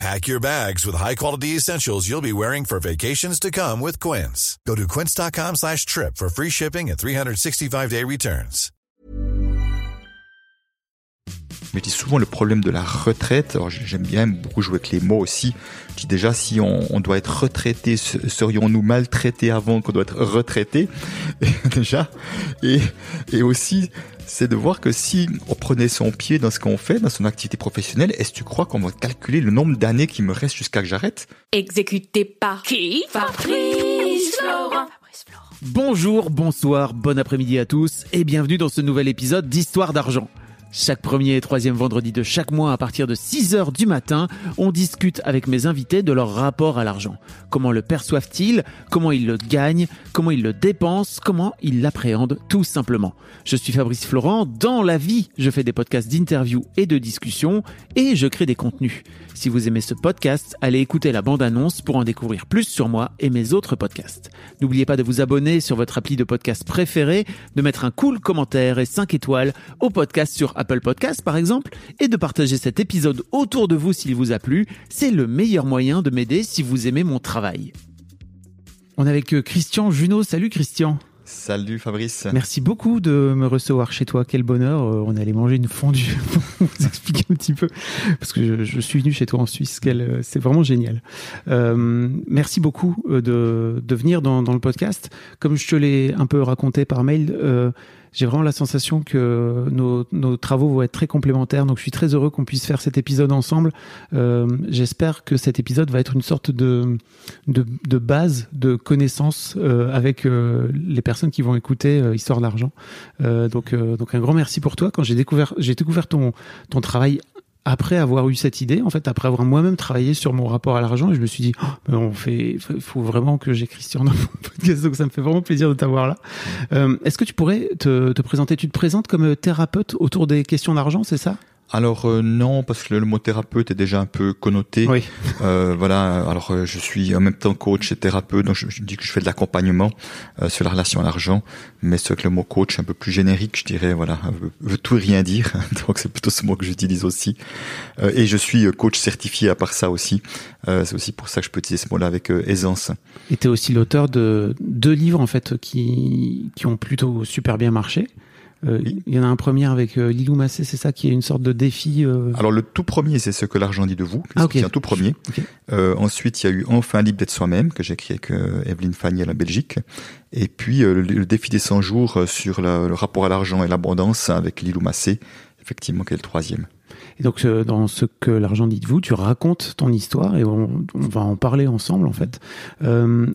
Pack your bags with high-quality essentials you'll be wearing for vacations to come with Quince. Go to quince.com slash trip for free shipping and 365-day returns. Mais dis souvent le problème de la retraite, alors j'aime bien beaucoup jouer avec les mots aussi, je dis déjà si on, on doit être retraité, serions-nous maltraités avant qu'on doit être retraité? Déjà et, et aussi c'est de voir que si on prenait son pied dans ce qu'on fait, dans son activité professionnelle, est-ce que tu crois qu'on va calculer le nombre d'années qui me reste jusqu'à que j'arrête? Exécuté par qui? Fabrice Florent. Bonjour, bonsoir, bon après-midi à tous et bienvenue dans ce nouvel épisode d'Histoire d'argent. Chaque premier et troisième vendredi de chaque mois à partir de 6 heures du matin, on discute avec mes invités de leur rapport à l'argent. Comment le perçoivent-ils? Comment ils le gagnent? Comment ils le dépensent? Comment ils l'appréhendent? Tout simplement Je suis Fabrice Florent. Dans la vie, je fais des podcasts d'interviews et de discussions et je crée des contenus. Si vous aimez ce podcast, allez écouter la bande-annonce pour en découvrir plus sur moi et mes autres podcasts. N'oubliez pas de vous abonner sur votre appli de podcast préféré, de mettre un cool commentaire et 5 étoiles au podcast sur Podcasts par exemple, et de partager cet épisode autour de vous s'il vous a plu. C'est le meilleur moyen de m'aider si vous aimez mon travail. On est avec Christian Junot. Salut Christian. Salut Fabrice. Merci beaucoup de me recevoir chez toi. Quel bonheur. Euh, on allait manger une fondue pour vous expliquer un petit peu. Parce que je, suis venu chez toi en Suisse. Euh, c'est vraiment génial. Euh, merci beaucoup de, de venir dans, dans, le podcast. Comme je te l'ai un peu raconté par mail, euh, j'ai vraiment la sensation que nos, nos, travaux vont être très complémentaires. Donc je suis très heureux qu'on puisse faire cet épisode ensemble. Euh, J'espère que cet épisode va être une sorte de, de, de base de connaissances euh, avec euh, les personnes qui vont écouter euh, Histoire d'argent. Euh, donc, donc un grand merci pour toi. Quand j'ai découvert, j'ai découvert ton, ton travail après avoir eu cette idée, en fait, après avoir moi-même travaillé sur mon rapport à l'argent, je me suis dit, oh, on fait, faut vraiment que j'ai Christian dans mon podcast, donc ça me fait vraiment plaisir de t'avoir là. Euh, Est-ce que tu pourrais te, te présenter? Tu te présentes comme thérapeute autour des questions d'argent, c'est ça? Alors euh, non, parce que le, mot thérapeute est déjà un peu connoté. Oui. Euh, voilà. Alors euh, je suis en même temps coach et thérapeute, donc je, dis que je fais de l'accompagnement euh, sur la relation à l'argent, mais c'est que le mot coach est un peu plus générique, je dirais. Voilà, veut, veut tout et rien dire. donc c'est plutôt ce mot que j'utilise aussi. et je suis coach certifié à part ça aussi. c'est aussi pour ça que je peux utiliser ce mot-là avec aisance. Et tu es aussi l'auteur de deux livres en fait qui qui ont plutôt super bien marché. Euh, il y en a un premier avec euh, Lilou Massé, c'est ça qui est une sorte de défi. Euh... Alors le tout premier, c'est ce que l'argent dit de vous, ah, okay. c'est un tout premier. Okay. Euh, ensuite, il y a eu Enfin libre d'être soi-même que j'ai écrit avec Evelyne à la Belgique. Et puis le, le, défi des 100 jours sur la, le rapport à l'argent et l'abondance avec Lilou Massé, effectivement, qui est le troisième. Et donc, dans ce que l'argent dit de vous, tu racontes ton histoire et on, on va en parler ensemble, en fait. Euh,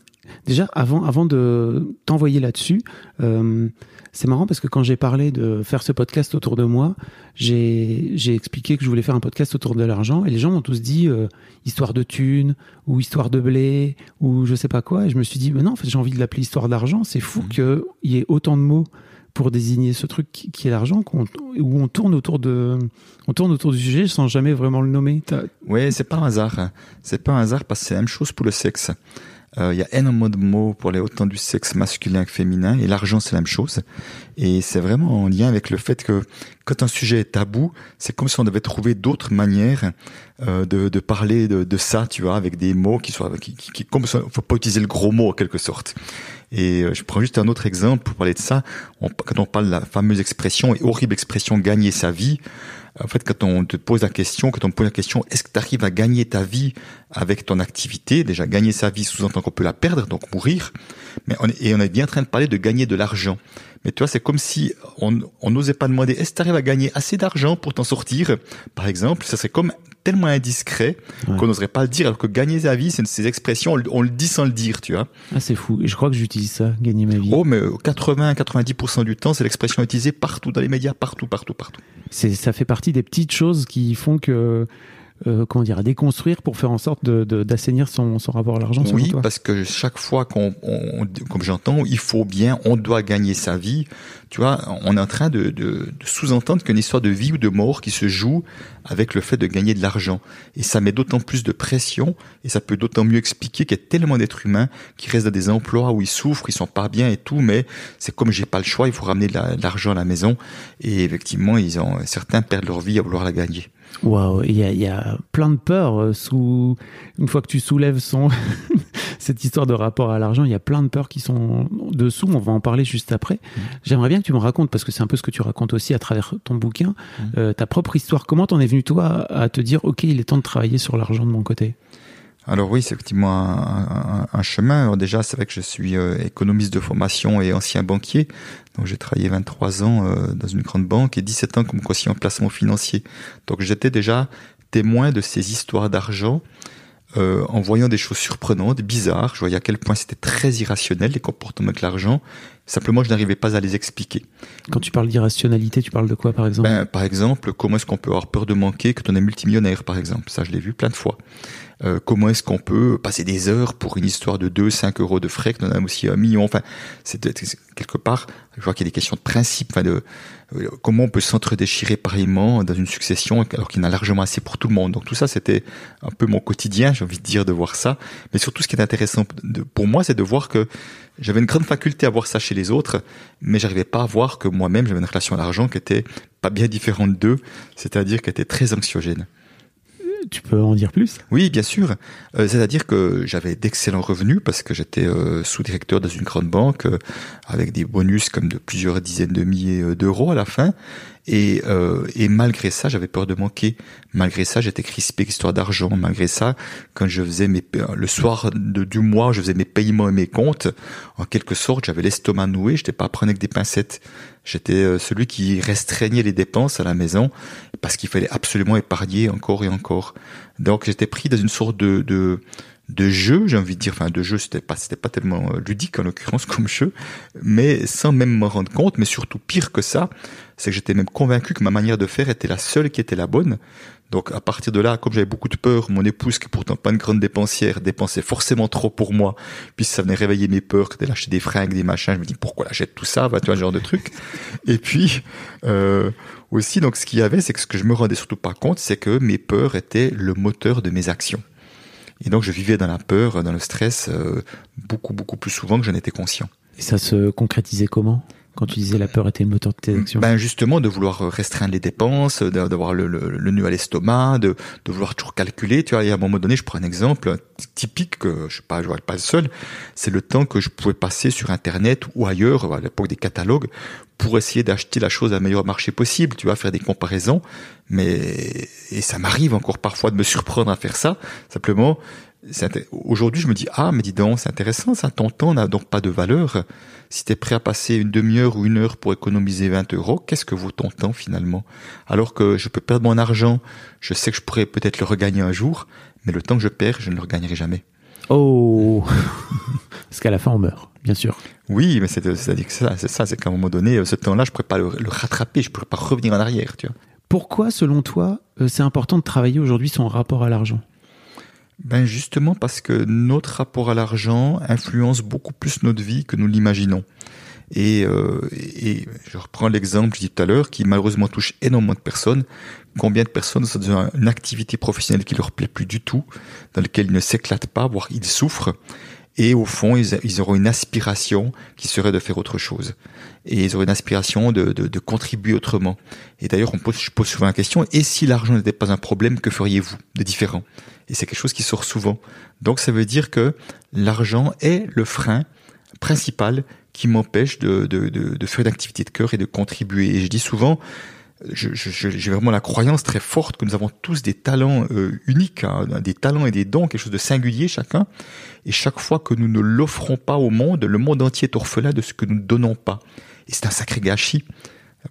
déjà, avant, avant de t'envoyer là-dessus, euh, c'est marrant parce que quand j'ai parlé de faire ce podcast autour de moi, j'ai expliqué que je voulais faire un podcast autour de l'argent et les gens m'ont tous dit euh, histoire de thunes ou histoire de blé ou je sais pas quoi. Et je me suis dit, mais non, en fait, j'ai envie de l'appeler histoire d'argent. C'est fou mmh. qu'il y ait autant de mots pour désigner ce truc qui, est l'argent, où on tourne autour de, on tourne autour du sujet sans jamais vraiment le nommer. Oui, c'est pas un hasard. C'est pas un hasard parce que c'est la même chose pour le sexe. Il euh, y a énormément de mots pour les autant du sexe masculin que féminin, et l'argent c'est la même chose. Et c'est vraiment en lien avec le fait que quand un sujet est tabou, c'est comme si on devait trouver d'autres manières euh, de, de, parler de, de, ça, tu vois, avec des mots qui soient, qui, qui, qui comme ça, faut pas utiliser le gros mot en quelque sorte. Et euh, je prends juste un autre exemple pour parler de ça. Quand on parle de la fameuse expression et horrible expression gagner sa vie, en fait, quand on te pose la question, quand on pose la question, est-ce que tu arrives à gagner ta vie avec ton activité? Déjà, gagner sa vie sous-entend qu'on peut la perdre, donc mourir. Mais on est, et on est bien en train de parler de gagner de l'argent. Mais tu vois, c'est comme si on n'osait pas demander est-ce que tu arrives à gagner assez d'argent pour t'en sortir? Par exemple, ça serait comme tellement indiscret ouais. qu'on n'oserait pas le dire. Alors que gagner sa vie, c'est ces expressions, on, on, le dit sans le dire, tu vois. Ah, c'est fou. Et je crois que j'utilise ça, gagner ma vie. Oh, mais 80-90% du temps, c'est l'expression utilisée partout dans les médias, partout, partout, partout. C'est, ça fait partie des petites choses qui font que euh, comment dire, à déconstruire pour faire en sorte de, d'assainir son, son rapport à l'argent. Oui, parce que chaque fois qu'on, comme j'entends, il faut bien, on doit gagner sa vie. Tu vois, on est en train de, de, de sous-entendre qu'une histoire de vie ou de mort qui se joue avec le fait de gagner de l'argent. Et ça met d'autant plus de pression et ça peut d'autant mieux expliquer qu'il y a tellement d'êtres humains qui restent dans des emplois où ils souffrent, ils sont pas bien et tout, mais c'est comme j'ai pas le choix, il faut ramener de l'argent à la maison. Et effectivement, ils ont, certains perdent leur vie à vouloir la gagner. Waouh, il y a, plein de peurs euh, sous une fois que tu soulèves son cette histoire de rapport à l'argent, il y a plein de peurs qui sont dessous. On va en parler juste après. Mmh. J'aimerais bien que tu me racontes parce que c'est un peu ce que tu racontes aussi à travers ton bouquin, mmh. euh, ta propre histoire. Comment t'en es venu toi à te dire ok, il est temps de travailler sur l'argent de mon côté? Alors oui, c'est effectivement un, chemin. déjà, c'est vrai que je suis euh, économiste de formation et ancien banquier. Donc j'ai travaillé 23 ans euh, dans une grande banque et 17 ans comme conseiller en placement financier. Donc j'étais déjà témoin de ces histoires d'argent euh, en voyant des choses surprenantes, bizarres. Je voyais à quel point c'était très irrationnel les comportements avec l'argent. Simplement, je n'arrivais pas à les expliquer. Quand tu parles d'irrationalité, tu parles de quoi, par exemple? Ben, Par exemple, comment est-ce qu'on peut avoir peur de manquer quand on est multimillionnaire, par exemple? Ça, je l'ai vu plein de fois. Euh, comment est-ce qu'on peut passer des heures pour une histoire de 2, 5 euros de frais, que en a aussi un million. Enfin, c'est quelque part, je vois qu'il y a des questions de principe, enfin de euh, comment on peut s'entre-déchirer pareillement dans une succession alors qu'il y en a largement assez pour tout le monde. Donc tout ça, c'était un peu mon quotidien, j'ai envie de dire, de voir ça. Mais surtout, ce qui est intéressant pour moi, c'est de voir que j'avais une grande faculté à voir ça chez les autres, mais j'arrivais pas à voir que moi-même, j'avais une relation à l'argent qui était pas bien différente d'eux, c'est-à-dire qui était très anxiogène. Tu peux en dire plus? Oui, bien sûr. Euh, c'est-à-dire que j'avais d'excellents revenus parce que j'étais euh, sous-directeur dans une grande banque euh, avec des bonus comme de plusieurs dizaines de milliers d'euros à la fin. Et, et malgré ça, j'avais peur de manquer. Malgré ça, j'étais crispé histoire d'argent. Malgré ça, quand je faisais mes le soir de, du mois, je faisais mes paiements et mes comptes. En quelque sorte, j'avais l'estomac noué. J'étais pas prendre avec des pincettes. J'étais celui qui restreignait les dépenses à la maison parce qu'il fallait absolument épargner encore et encore. Donc j'étais pris dans une sorte de, de, de jeu, j'ai envie de dire, enfin de jeu, c'était pas, c'était pas tellement euh, ludique en l'occurrence comme jeu, mais sans même m'en rendre compte, mais surtout pire que ça, c'est que j'étais même convaincu que ma manière de faire était la seule qui était la bonne. Donc à partir de là, comme j'avais beaucoup de peur, mon épouse, qui pourtant pas une grande dépensière, dépensait forcément trop pour moi, puis ça venait réveiller mes peurs, que lâcher des fringues, des machins, je me dis pourquoi j'achète tout ça, bah, tu vois, ce genre de truc. Et puis euh, aussi, donc ce qu'il y avait, c'est que ce que je me rendais surtout pas compte, c'est que mes peurs étaient le moteur de mes actions. Et donc je vivais dans la peur, dans le stress, euh, beaucoup, beaucoup plus souvent que je n'étais conscient. Et ça se concrétisait comment? Quand tu disais la peur était le moteur de tes actions Ben justement, de vouloir restreindre les dépenses, d'avoir le, le, le nœud à l'estomac, de, vouloir toujours calculer. Tu vois, à un moment donné, je prends un exemple typique que je sais pas, je vois pas le seul. C'est le temps que je pouvais passer sur Internet ou ailleurs, à l'époque des catalogues, pour essayer d'acheter la chose à meilleur marché possible. Tu vois, faire des comparaisons. Mais et ça m'arrive encore parfois de me surprendre à faire ça. Simplement, Aujourd'hui, je me dis ah mais dis donc, c'est intéressant ça. Ton temps n'a donc pas de valeur. Si tu es prêt à passer une demi-heure ou une heure pour économiser 20 euros, qu'est-ce que vaut ton temps finalement? Alors que je peux perdre mon argent, je sais que je pourrais peut-être le regagner un jour, mais le temps que je perds, je ne le regagnerai jamais. Oh Parce qu'à la fin, on meurt, bien sûr. Oui, mais c'est ça, c'est ça, c'est qu'à un moment donné, ce temps-là, je pourrais pas le, le rattraper, je pourrais pas revenir en arrière, tu vois. Pourquoi, selon toi, euh, c'est important de travailler aujourd'hui son rapport à l'argent? Ben justement parce que notre rapport à l'argent influence beaucoup plus notre vie que nous l'imaginons. Et, euh, je reprends l'exemple que je dis tout à l'heure, qui malheureusement touche énormément de personnes. Combien de personnes sont dans une activité professionnelle qui leur plaît plus du tout, dans laquelle ils ne s'éclatent pas, voire ils souffrent. Et au fond, ils, auront une aspiration qui serait de faire autre chose. Et ils auront une aspiration de, contribuer autrement. Et d'ailleurs, on je pose souvent la question, et si l'argent n'était pas un problème, que feriez-vous de différent? Et c'est quelque chose qui sort souvent. Donc ça veut dire que l'argent est le frein principal qui m'empêche de, de, de, faire une activité de cœur et de contribuer. Et je dis souvent, j'ai vraiment la croyance très forte que nous avons tous des talents euh, uniques, hein, des talents et des dons, quelque chose de singulier chacun. Et chaque fois que nous ne l'offrons pas au monde, le monde entier est orphelin de ce que nous ne donnons pas. Et c'est un sacré gâchis.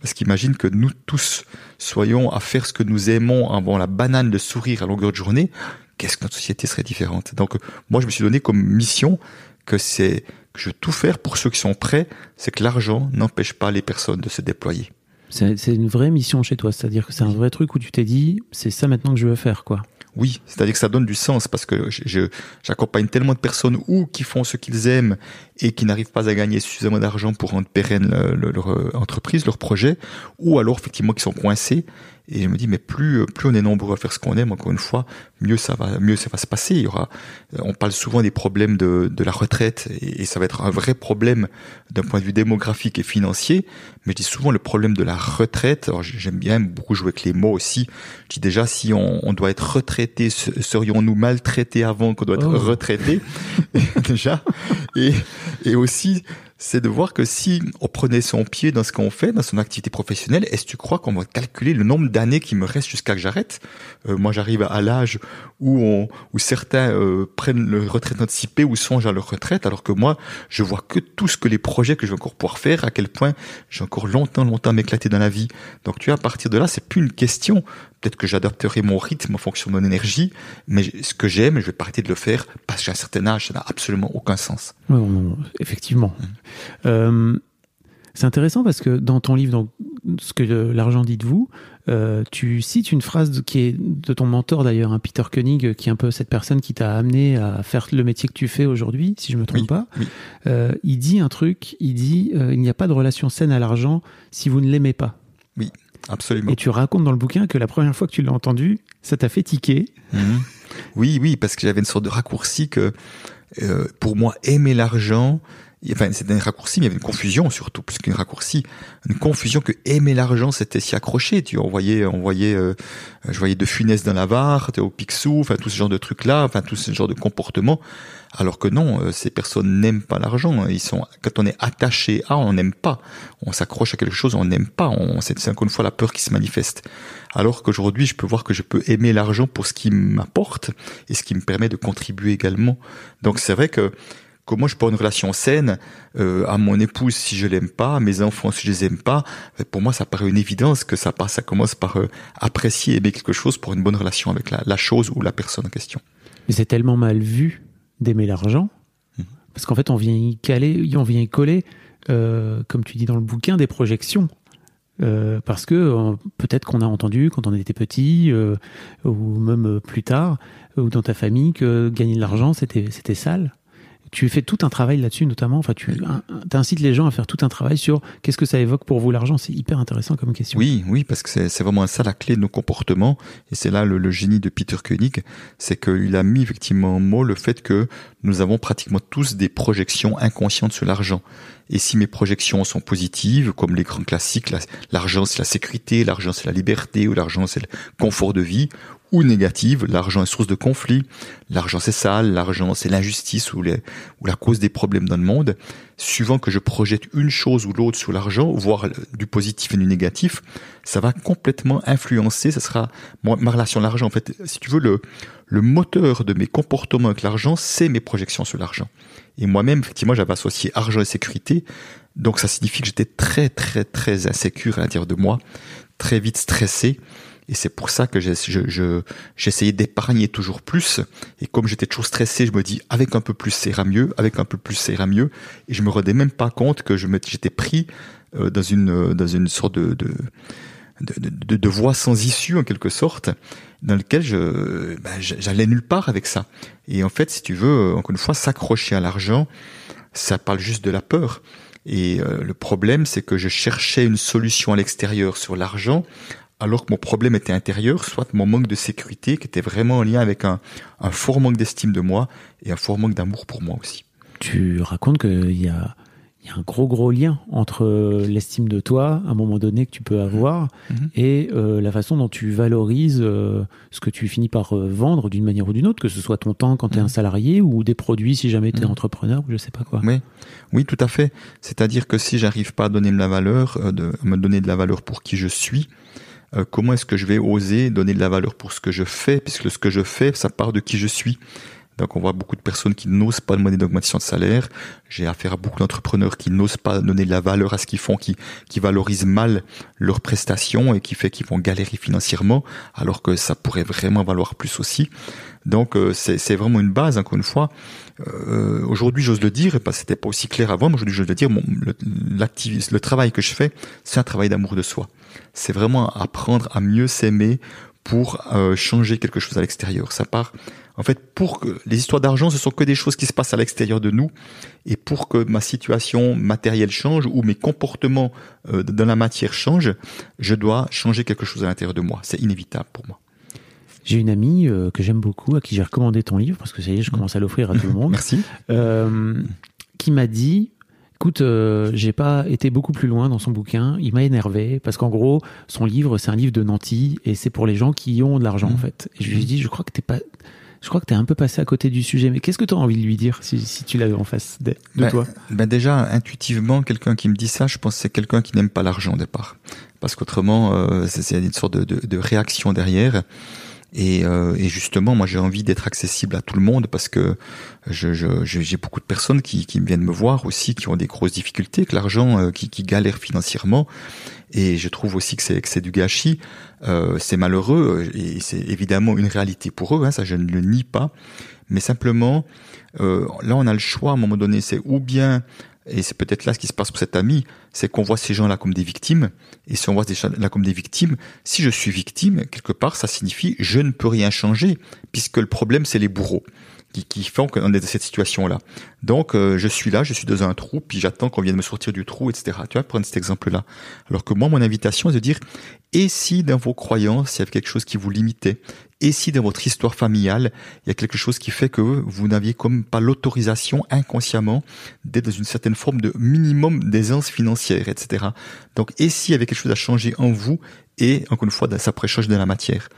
Parce qu'imagine que nous tous soyons à faire ce que nous aimons avant la banane de sourire à longueur de journée qu'est-ce que notre société serait différente Donc moi, je me suis donné comme mission que c'est que je veux tout faire pour ceux qui sont prêts, c'est que l'argent n'empêche pas les personnes de se déployer. C'est une vraie mission chez toi, c'est-à-dire que c'est un vrai truc où tu t'es dit, c'est ça maintenant que je veux faire, quoi. Oui, c'est-à-dire que ça donne du sens parce que j'accompagne tellement de personnes ou qui font ce qu'ils aiment et qui n'arrivent pas à gagner suffisamment d'argent pour rendre pérenne leur euh, entreprise, leur projet, ou alors effectivement qui sont coincés et je me dis, mais plus, plus on est nombreux à faire ce qu'on aime, encore une fois, mieux ça va, mieux ça va se passer. Il y aura, on parle souvent des problèmes de, de la retraite et, ça va être un vrai problème d'un point de vue démographique et financier. Mais je dis souvent le problème de la retraite. Alors j'aime bien beaucoup jouer avec les mots aussi. Je dis déjà, si on, on doit être retraité, serions-nous maltraités avant qu'on doit être oh. retraité? Déjà. Et, et aussi, c'est de voir que si on prenait son pied dans ce qu'on fait, dans son activité professionnelle, est-ce que tu crois qu'on va calculer le nombre d'années qui me reste jusqu'à que j'arrête? Euh, Moi, j'arrive à l'âge où, on, où certains euh, prennent le retraite anticipée ou songent à leur retraite, alors que moi, je vois que tout ce que les projets que je vais encore pouvoir faire, à quel point j'ai encore longtemps, longtemps m'éclater dans la vie. Donc, tu vois, à partir de là, c'est plus une question peut-être que j'adapterai mon rythme en fonction de mon énergie, mais ce que j'aime, je vais pas arrêter de le faire parce j'ai un certain âge, ça n'a absolument aucun sens. effectivement. Mmh. Euh, c'est intéressant parce que dans ton livre, donc, ce que l'argent dit de vous, euh, tu cites une phrase qui est de ton mentor d'ailleurs, un hein, Peter Koenig, qui est un peu cette personne qui t'a amené à faire le métier que tu fais aujourd'hui, si je me trompe pas. Euh, il dit un truc, il dit il n'y a pas de relation saine à l'argent si vous ne l'aimez pas. Oui. Absolument. Et tu racontes dans le bouquin que la première fois que tu l'as entendu, ça t'a fait tiquer. Mhm. Oui, oui, parce que j'avais une sorte de raccourci que euh, pour moi, aimer l'argent, enfin c'était un raccourci, mais il y avait une confusion surtout, plus qu'une raccourci, une confusion que aimer l'argent c'était s'y accrocher. Tu on voyait, on voyait, euh, je voyais de Funès dans la VAR, au Picsou, enfin tout ce genre de trucs là, enfin tout ce genre de comportement. Alors que non, euh, ces personnes n'aiment pas l'argent. Ils sont, quand on est attaché à, on n'aime pas. On s'accroche à quelque chose, on n'aime pas. On, c'est encore une fois la peur qui se manifeste. Alors qu'aujourd'hui, je peux voir que je peux aimer l'argent pour ce qui m'apporte et ce qui me permet de contribuer également. Donc c'est vrai que comment je peux avoir une relation saine euh, à mon épouse si je l'aime pas, à mes enfants si je les aime pas. Euh, pour moi, ça paraît une évidence que ça passe, ça commence par apprécier, aimer quelque chose pour une bonne relation avec la, la chose ou la personne en question. Mais c'est tellement mal vu d'aimer l'argent, mhm. parce qu'en fait, on vient y caler, on vient y coller, euh, comme tu dis dans le bouquin, des projections. Euh, parce que euh, peut-être qu'on a entendu quand on était petit, ou même plus tard, ou dans ta famille, que gagner de l'argent, c'était sale tu fais tout un travail là-dessus, notamment. Enfin, tu incites les gens à faire tout un travail sur qu'est-ce que ça évoque pour vous l'argent. C'est hyper intéressant comme question. Oui, oui, parce que c'est vraiment ça la clé de nos comportements. Et c'est là le, génie de Peter Koenig, c'est qu'il a mis effectivement en mot le fait que nous avons pratiquement tous des projections inconscientes sur l'argent. Et si mes projections sont positives, comme les grands classiques, l'argent c'est la sécurité, l'argent c'est la liberté, ou l'argent c'est le confort de vie, ou négative, l'argent est source de conflit, l'argent c'est sale, l'argent c'est l'injustice ou, ou la cause des problèmes dans le monde, suivant que je projette une chose ou l'autre sur l'argent, voire du positif et du négatif, ça va complètement influencer, ça sera ma relation à l'argent. En fait, si tu veux, le, le moteur de mes comportements avec l'argent, c'est mes projections sur l'argent. Et moi-même, effectivement, j'avais associé argent et sécurité, donc ça signifie que j'étais très très très insécure à l'intérieur de moi, très vite stressé, et c'est pour ça que j'essayais d'épargner toujours plus. Et comme j'étais toujours stressé, je me dis, avec un peu plus, ça ira mieux. Avec un peu plus, ça mieux. Et je me rendais même pas compte que j'étais pris euh, dans une, dans une sorte de, de de, de, voie sans issue en quelque sorte, dans lequel je ben, j'allais nulle part avec ça. Et en fait, si tu veux, encore une fois, s'accrocher à l'argent, ça parle juste de la peur. Et euh, le problème, c'est que je cherchais une solution à l'extérieur sur l'argent, alors que mon problème était intérieur, soit mon manque de sécurité, qui était vraiment en lien avec un, fort manque d'estime de moi et un fort manque d'amour pour moi aussi. Tu racontes qu'il y a, un gros gros lien entre l'estime de toi à un moment donné que tu peux avoir mhm. et euh, la façon dont tu valorises euh, ce que tu finis par euh, vendre d'une manière ou d'une autre, que ce soit ton temps quand tu es un mhm. salarié ou des produits si jamais tu es mhm. entrepreneur ou je sais pas quoi. Oui, oui tout à fait. C'est-à-dire que si j'arrive pas à donner de la valeur, de, à me donner de la valeur pour qui je suis, euh, comment est-ce que je vais oser donner de la valeur pour ce que je fais, puisque ce que je fais, ça part de qui je suis. Donc on voit beaucoup de personnes qui n'osent pas demander d'augmentation de salaire. J'ai affaire à beaucoup d'entrepreneurs qui n'osent pas donner de la valeur à ce qu'ils font, qui, qui valorisent mal leurs prestations et qui fait qu'ils vont galérer financièrement, alors que ça pourrait vraiment valoir plus aussi. Donc euh, c'est vraiment une base, encore une fois. Euh, aujourd'hui, j'ose le dire, et pas c'était pas aussi clair avant, mais aujourd'hui, j'ose le dire, mon, le, le travail que je fais, c'est un travail d'amour de soi. C'est vraiment apprendre à mieux s'aimer pour euh, changer quelque chose à l'extérieur. Ça part, en fait, pour que les histoires d'argent, ce sont que des choses qui se passent à l'extérieur de nous, et pour que ma situation matérielle change ou mes comportements euh, dans la matière changent, je dois changer quelque chose à l'intérieur de moi. C'est inévitable pour moi. J'ai une amie euh, que j'aime beaucoup, à qui j'ai recommandé ton livre, parce que ça y est, je commence à l'offrir à tout le monde. Merci. Euh, qui m'a dit, écoute, euh, j'ai pas été beaucoup plus loin dans son bouquin. Il m'a énervé parce qu'en gros, son livre, c'est un livre de nantis et c'est pour les gens qui ont de l'argent, en Mhm. fait. Et je lui ai dit, je crois que t'es pas, je crois que t'es un peu passé à côté du sujet. Mais qu'est-ce que tu as envie de lui dire si, si tu l'avais en face de, de Ben, toi? ben déjà, intuitivement, quelqu'un qui me dit ça, je pense que c'est quelqu'un qui n'aime pas l'argent au départ. Parce qu'autrement, euh, c'est une sorte de, de, de réaction derrière. Et, euh, et justement, moi, j'ai envie d'être accessible à tout le monde parce que je, je, je- j'ai beaucoup de personnes qui, qui viennent me voir aussi, qui ont des grosses difficultés, que l'argent, euh, qui, qui galèrent financièrement. Et je trouve aussi que c'est que c'est du gâchis. Euh, c'est malheureux euh, et c'est évidemment une réalité pour eux. Hein, ça, je ne le nie pas. Mais simplement, euh, là, on a le choix à un moment donné. C'est ou bien et c'est peut-être là ce qui se passe pour cet ami, c'est qu'on voit ces gens-là comme des victimes. Et si on voit ces gens-là comme des victimes, si je suis victime, quelque part, ça signifie je ne peux rien changer, puisque le problème, c'est les bourreaux qui, font qu'on est dans cette situation-là. Donc, euh, je suis là, je suis dans un trou, puis j'attends qu'on vienne me sortir du trou, etc. Tu vois, prendre cet exemple-là. Alors que moi, mon invitation est de dire, et si dans vos croyances, il y avait quelque chose qui vous limitait? Et si dans votre histoire familiale, il y a quelque chose qui fait que vous n'aviez comme pas l'autorisation inconsciemment d'être dans une certaine forme de minimum d'aisance financière, etc. Donc, et s'il y avait quelque chose à changer en vous, et encore une fois, ça pourrait changer de la matière?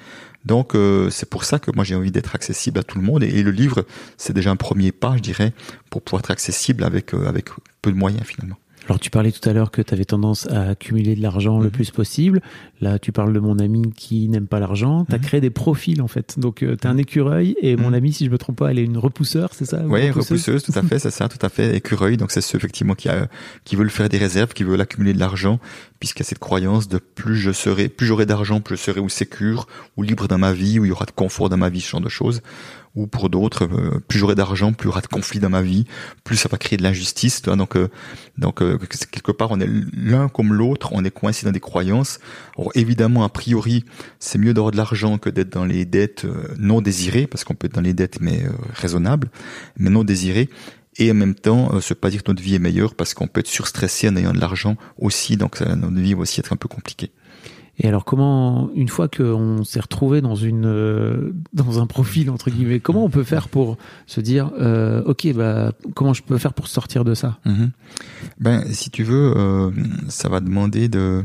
Donc euh, c'est pour ça que moi j'ai envie d'être accessible à tout le monde et, le livre c'est déjà un premier pas je dirais pour pouvoir être accessible avec euh, avec peu de moyens finalement. Alors tu parlais tout à l'heure que tu avais tendance à accumuler de l'argent le Mhm. plus possible. Là tu parles de mon ami qui n'aime pas l'argent. Tu as Mhm. créé des profils en fait. Donc tu es un écureuil et mon Mhm. ami si je me trompe pas elle est une repousseur, c'est ça? Oui, Repousseuse? repousseuse, tout à fait, c'est ça, tout à fait. Écureuil, donc c'est ceux effectivement qui, a, qui veulent faire des réserves, qui veulent accumuler de l'argent, puisqu'il y a cette croyance de plus je serai, plus j'aurai d'argent, plus je serai ou sécure, ou libre dans ma vie, où il y aura de confort dans ma vie, ce genre de choses. Ou pour d'autres, euh, plus j'aurai d'argent, plus il y aura de conflit dans ma vie, plus ça va créer de l'injustice. Donc, euh, donc euh, quelque part, on est l'un comme l'autre, on est coincé dans des croyances. Alors évidemment, a priori, c'est mieux d'avoir de l'argent que d'être dans les dettes euh, non désirées, parce qu'on peut être dans les dettes mais euh, raisonnables, mais non désirées. Et en même temps, euh, se pas dire que notre vie est meilleure parce qu'on peut être surstressé en ayant de l'argent aussi, donc ça, notre vie va aussi être un peu compliquée. Et alors comment, une fois qu'on s'est retrouvé dans une euh, dans un profil entre guillemets, comment on peut faire pour se dire, euh, ok, bah comment je peux faire pour sortir de ça? Mhm. Ben, si tu veux, euh, ça va demander de.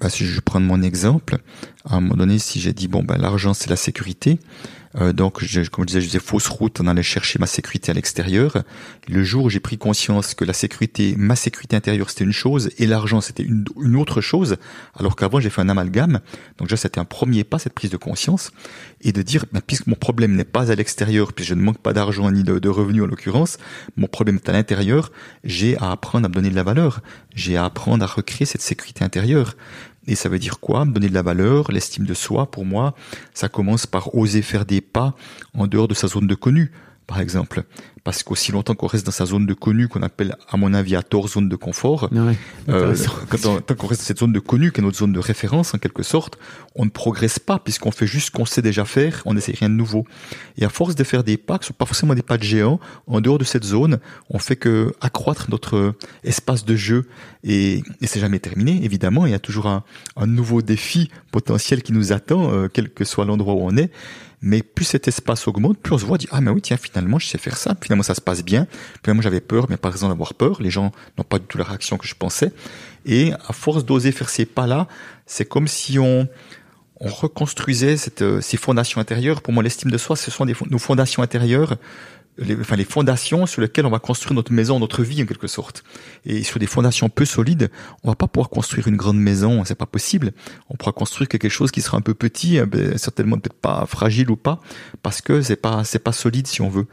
ben, si je prends mon exemple, à un moment donné, si j'ai dit bon ben l'argent c'est la sécurité, euh, donc je, comme je disais, je faisais fausse route en allant chercher ma sécurité à l'extérieur. Le jour où j'ai pris conscience que la sécurité, ma sécurité intérieure c'était une chose et l'argent c'était une, autre chose, alors qu'avant j'ai fait un amalgame. Donc déjà c'était un premier pas cette prise de conscience et de dire ben, puisque mon problème n'est pas à l'extérieur, puis je ne manque pas d'argent ni de, de revenus en l'occurrence, mon problème est à l'intérieur. J'ai à apprendre à me donner de la valeur. J'ai à apprendre à recréer cette sécurité intérieure. Et ça veut dire quoi? Me donner de la valeur, l'estime de soi, pour moi, ça commence par oser faire des pas en dehors de sa zone de connu, par exemple. Parce qu'aussi longtemps qu'on reste dans sa zone de connu, qu'on appelle, à mon avis, à tort zone de confort, Ouais, euh, quand tant qu'on reste dans cette zone de connu, qui est notre zone de référence en quelque sorte, on ne progresse pas puisqu'on fait juste ce qu'on sait déjà faire, on n'essaie rien de nouveau. Et à force de faire des pas, qui sont pas forcément des pas de géant, en dehors de cette zone, on fait que accroître notre espace de jeu et, et c'est jamais terminé. Évidemment, il y a toujours un, un nouveau défi potentiel qui nous attend, euh, quel que soit l'endroit où on est. Mais plus cet espace augmente, plus on se voit dire ah mais oui tiens finalement je sais faire ça, finalement ça se passe bien. Finalement j'avais peur, mais pas raison d'avoir peur. Les gens n'ont pas du tout la réaction que je pensais. Et à force d'oser faire ces pas-là, c'est comme si on on reconstruisait cette, euh, ces fondations intérieures. Pour moi, l'estime de soi, ce sont nos fondations intérieures les, enfin, les fondations sur lesquelles on va construire notre maison, notre vie en quelque sorte. Et sur des fondations peu solides, on va pas pouvoir construire une grande maison, c'est pas possible. On pourra construire quelque chose qui sera un peu petit, euh, ben, certainement peut-être pas fragile ou pas, parce que c'est pas c'est pas solide si on veut.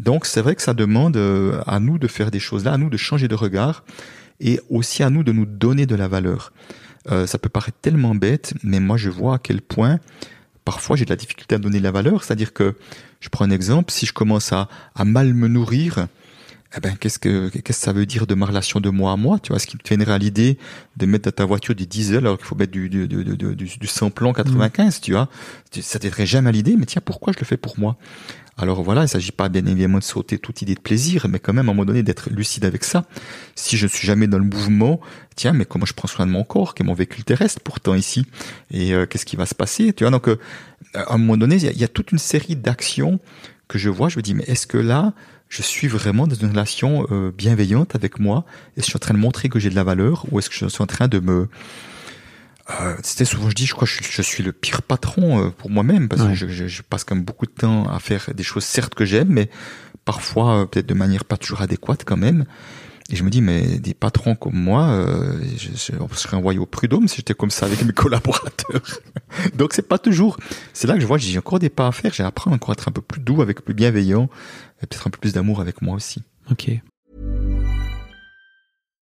Donc c'est vrai que ça demande euh, à nous de faire des choses là, à nous de changer de regard et aussi à nous de nous donner de la valeur. Euh, ça peut paraître tellement bête, mais moi je vois à quel point parfois j'ai de la difficulté à donner de la valeur. C'est-à-dire que, je prends un exemple, si je commence à, à mal me nourrir, eh ben, qu'est-ce que, qu'est-ce que ça veut dire de ma relation de moi à moi? Tu vois, ce qui te viendrait à l'idée de mettre dans ta voiture du diesel alors qu'il faut mettre du, du, du, du, du, samplon 95, tu vois? Ça t'aiderait jamais à l'idée, mais tiens, pourquoi je le fais pour moi? Alors voilà, il s'agit pas bien évidemment de sauter toute idée de plaisir, mais quand même à un moment donné d'être lucide avec ça. Si je ne suis jamais dans le mouvement, tiens, mais comment je prends soin de mon corps, qui est mon véhicule terrestre pourtant ici, et euh, qu'est-ce qui va se passer? Tu vois, donc euh, à un moment donné, il y, a, toute une série d'actions que je vois. Je me dis, mais est-ce que là, je suis vraiment dans une relation euh, bienveillante avec moi Est-ce que je suis en train de montrer que j'ai de la valeur, ou est-ce que je suis en train de me euh, c'était souvent je dis je crois que je, suis le pire patron euh, pour moi-même parce que je, je, passe quand même beaucoup de temps à faire des choses certes que j'aime mais parfois euh, peut-être de manière pas toujours adéquate quand même. Et je me dis mais des patrons comme moi euh, je, je, serais envoyé au prud'homme si j'étais comme ça avec mes collaborateurs. Donc c'est pas toujours. C'est là que je vois j'ai encore des pas à faire. J'ai appris encore à être un peu plus doux avec plus bienveillant et peut-être un peu plus d'amour avec moi aussi. Ok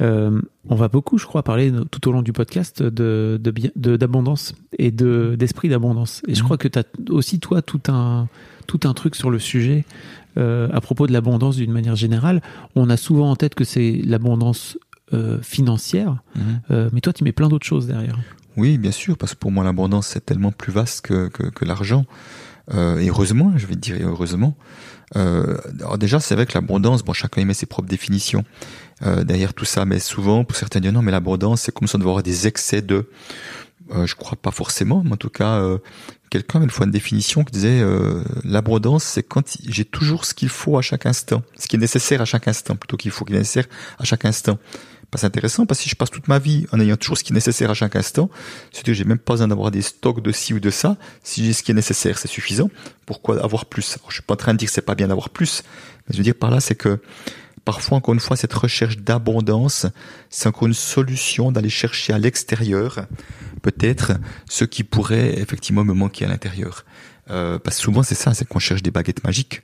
Euh, on va beaucoup, je crois, parler tout au long du podcast de, d'abondance et de, d'esprit d'abondance. Et je mmh. crois que tu as aussi, toi, tout un, tout un truc sur le sujet euh, à propos de l'abondance d'une manière générale. On a souvent en tête que c'est l'abondance euh, financière, mmh. euh, mais toi, tu mets plein d'autres choses derrière. Oui, bien sûr, parce que pour moi, l'abondance, c'est tellement plus vaste que, que, l'argent. Euh, et heureusement, je vais dire heureusement. Euh, déjà, c'est vrai que l'abondance, bon, chacun met ses propres définitions euh, derrière tout ça, mais souvent, pour certains dire non, mais l'abondance, c'est comme ça de voir des excès de. Euh, je crois pas forcément, mais en tout cas, quelqu'un une fois une définition qui disait l'abondance, c'est quand j'ai toujours ce qu'il faut à chaque instant, ce qui est nécessaire à chaque instant, plutôt qu'il faut qu'il est nécessaire à chaque instant pas intéressant parce que si je passe toute ma vie en ayant toujours ce qui est nécessaire à chaque instant, c'est que j'ai même pas besoin d'avoir des stocks de ci ou de ça. Si j'ai ce qui est nécessaire, c'est suffisant. Pourquoi avoir plus? Alors, Je suis pas en train de dire que c'est pas bien d'avoir plus, mais je veux dire par là, c'est que parfois, encore une fois, cette recherche d'abondance, c'est encore une solution d'aller chercher à l'extérieur, peut-être, ce qui pourrait effectivement me manquer à l'intérieur. Euh, parce que souvent c'est ça, c'est qu'on cherche des baguettes magiques.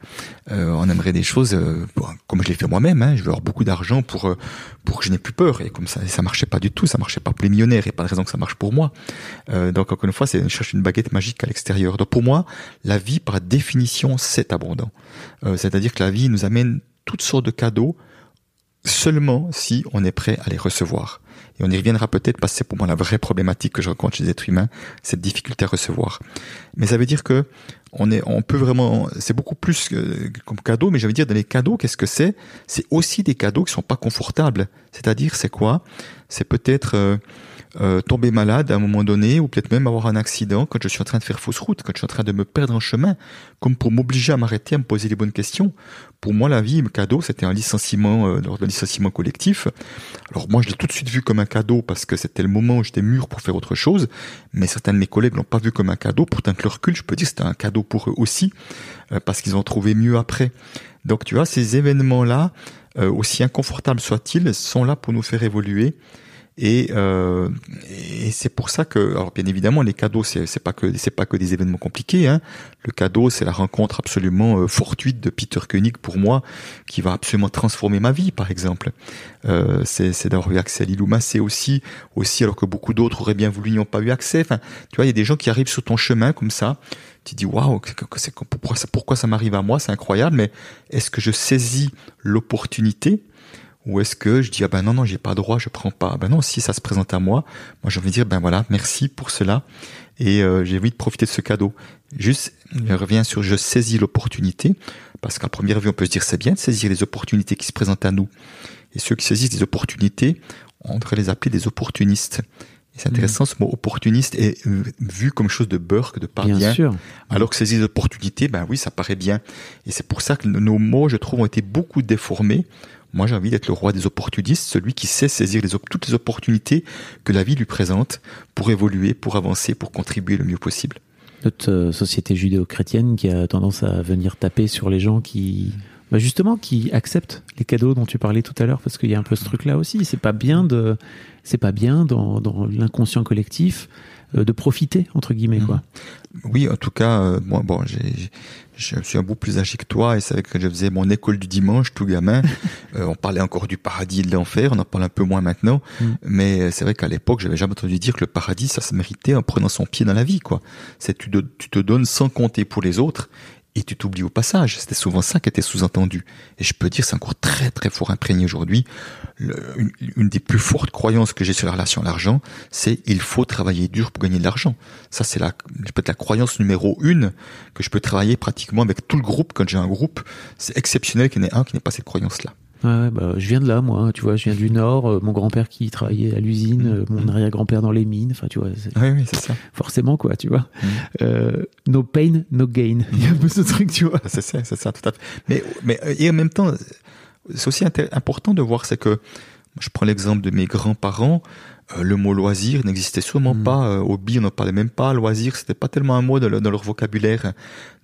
Euh, on aimerait des choses, euh, comme je l'ai fait moi-même. Hein, je veux avoir beaucoup d'argent pour euh, pour que je n'ai plus peur. Et comme ça, ça marchait pas du tout. Ça marchait pas pour les millionnaires. Et pas de raison que ça marche pour moi. Euh, donc encore une fois, c'est cherche une baguette magique à l'extérieur. Donc pour moi, la vie par définition c'est abondant. C'est-à-dire que la vie nous amène toutes sortes de cadeaux seulement si on est prêt à les recevoir. Et on y reviendra peut-être parce que c'est pour moi la vraie problématique que je rencontre chez les êtres humains, cette difficulté à recevoir. Mais ça veut dire que on est, on peut vraiment, c'est beaucoup plus comme cadeau, mais j'allais dire dans les cadeaux, qu'est-ce que c'est? C'est aussi des cadeaux qui sont pas confortables. C'est-à-dire, c'est quoi? C'est peut-être euh, euh, tomber malade à un moment donné, ou peut-être même avoir un accident quand je suis en train de faire fausse route, quand je suis en train de me perdre en chemin, comme pour m'obliger à m'arrêter, à me poser les bonnes questions. Pour moi, la vie, le cadeau, c'était un licenciement euh, lors d'un licenciement collectif. Alors moi, je l'ai tout de suite vu comme un cadeau parce que c'était le moment où j'étais mûr pour faire autre chose, mais certains de mes collègues l'ont pas vu comme un cadeau. Pourtant, que le recul, je peux dire, c'était un cadeau pour eux aussi, euh, parce qu'ils ont trouvé mieux après. Donc, tu vois, ces événements-là, aussi inconfortables soient-ils, sont là pour nous faire évoluer et, euh, et c'est pour ça que, alors bien évidemment, les cadeaux, c'est, c'est pas que c'est pas que des événements compliqués. Hein. Le cadeau, c'est la rencontre absolument euh, fortuite de Peter Koenig pour moi, qui va absolument transformer ma vie, par exemple. Euh, c'est, c'est d'avoir eu accès à l'Iluma, c'est aussi, aussi alors que beaucoup d'autres auraient bien voulu n'y ont pas eu accès. Enfin, tu vois, il y a des gens qui arrivent sur ton chemin comme ça. Tu dis waouh, pourquoi ça, pourquoi ça m'arrive à moi, c'est incroyable. Mais est-ce que je saisis l'opportunité? Ou est-ce que je dis ah ben non non j'ai pas droit je prends pas ben non si ça se présente à moi moi j'ai envie de dire ben voilà merci pour cela et euh, j'ai envie de profiter de ce cadeau juste je reviens sur je saisis l'opportunité parce qu'à première vue on peut se dire c'est bien de saisir les opportunités qui se présentent à nous et ceux qui saisissent des opportunités on devrait les appeler des opportunistes c'est intéressant, ce mot opportuniste est vu comme chose de beurre, de pas bien. bien. Sûr. Alors que saisir l'opportunité, ben oui, ça paraît bien. Et c'est pour ça que nos mots, je trouve, ont été beaucoup déformés. Moi, j'ai envie d'être le roi des opportunistes, celui qui sait saisir les, toutes les opportunités que la vie lui présente pour évoluer, pour avancer, pour contribuer le mieux possible. Notre euh, société judéo-chrétienne qui a tendance à venir taper sur les gens qui bah justement qui acceptent les cadeaux dont tu parlais tout à l'heure parce qu'il y a un peu ce truc là aussi c'est pas bien de c'est pas bien dans, dans l'inconscient collectif euh, de profiter entre guillemets quoi oui en tout cas euh, moi bon j'ai je suis un bout plus âgé que toi et c'est vrai que je faisais mon école du dimanche tout gamin. Euh, on parlait encore du paradis et de l'enfer on en parle un peu moins maintenant. Mmh. mais c'est vrai qu'à l'époque j'avais jamais entendu dire que le paradis ça se méritait en prenant son pied dans la vie quoi. C'est tu, tu te donnes sans compter pour les autres et tu t'oublies au passage. C'était souvent ça qui était sous-entendu. Et je peux dire, c'est encore très très fort imprégné aujourd'hui. Une, des plus fortes croyances que j'ai sur la relation à l'argent, c'est il faut travailler dur pour gagner de l'argent. Ça, c'est la, peut-être la croyance numéro une que je peux travailler pratiquement avec tout le groupe quand j'ai un groupe. C'est exceptionnel qu'il y en ait un qui n'ait pas cette croyance-là. Ouais, bah, je viens de là, moi. Tu vois, je viens du Nord. Euh, mon grand-père qui travaillait à l'usine, euh, mon arrière-grand-père dans les mines. Enfin, tu vois. Oui, oui, c'est ça. Forcément, quoi, tu vois. Mm. Euh, no pain, no gain. Il y a un peu ce truc, tu vois. C'est ça, c'est ça, tout à fait. Mais, mais et en même temps, c'est aussi important de voir, c'est que je prends l'exemple de mes grands-parents. Euh, le mot loisir n'existait sûrement hmm. pas. Euh, hobby, on n'en parlait même pas. Loisir, c'était pas tellement un mot dans, leur vocabulaire.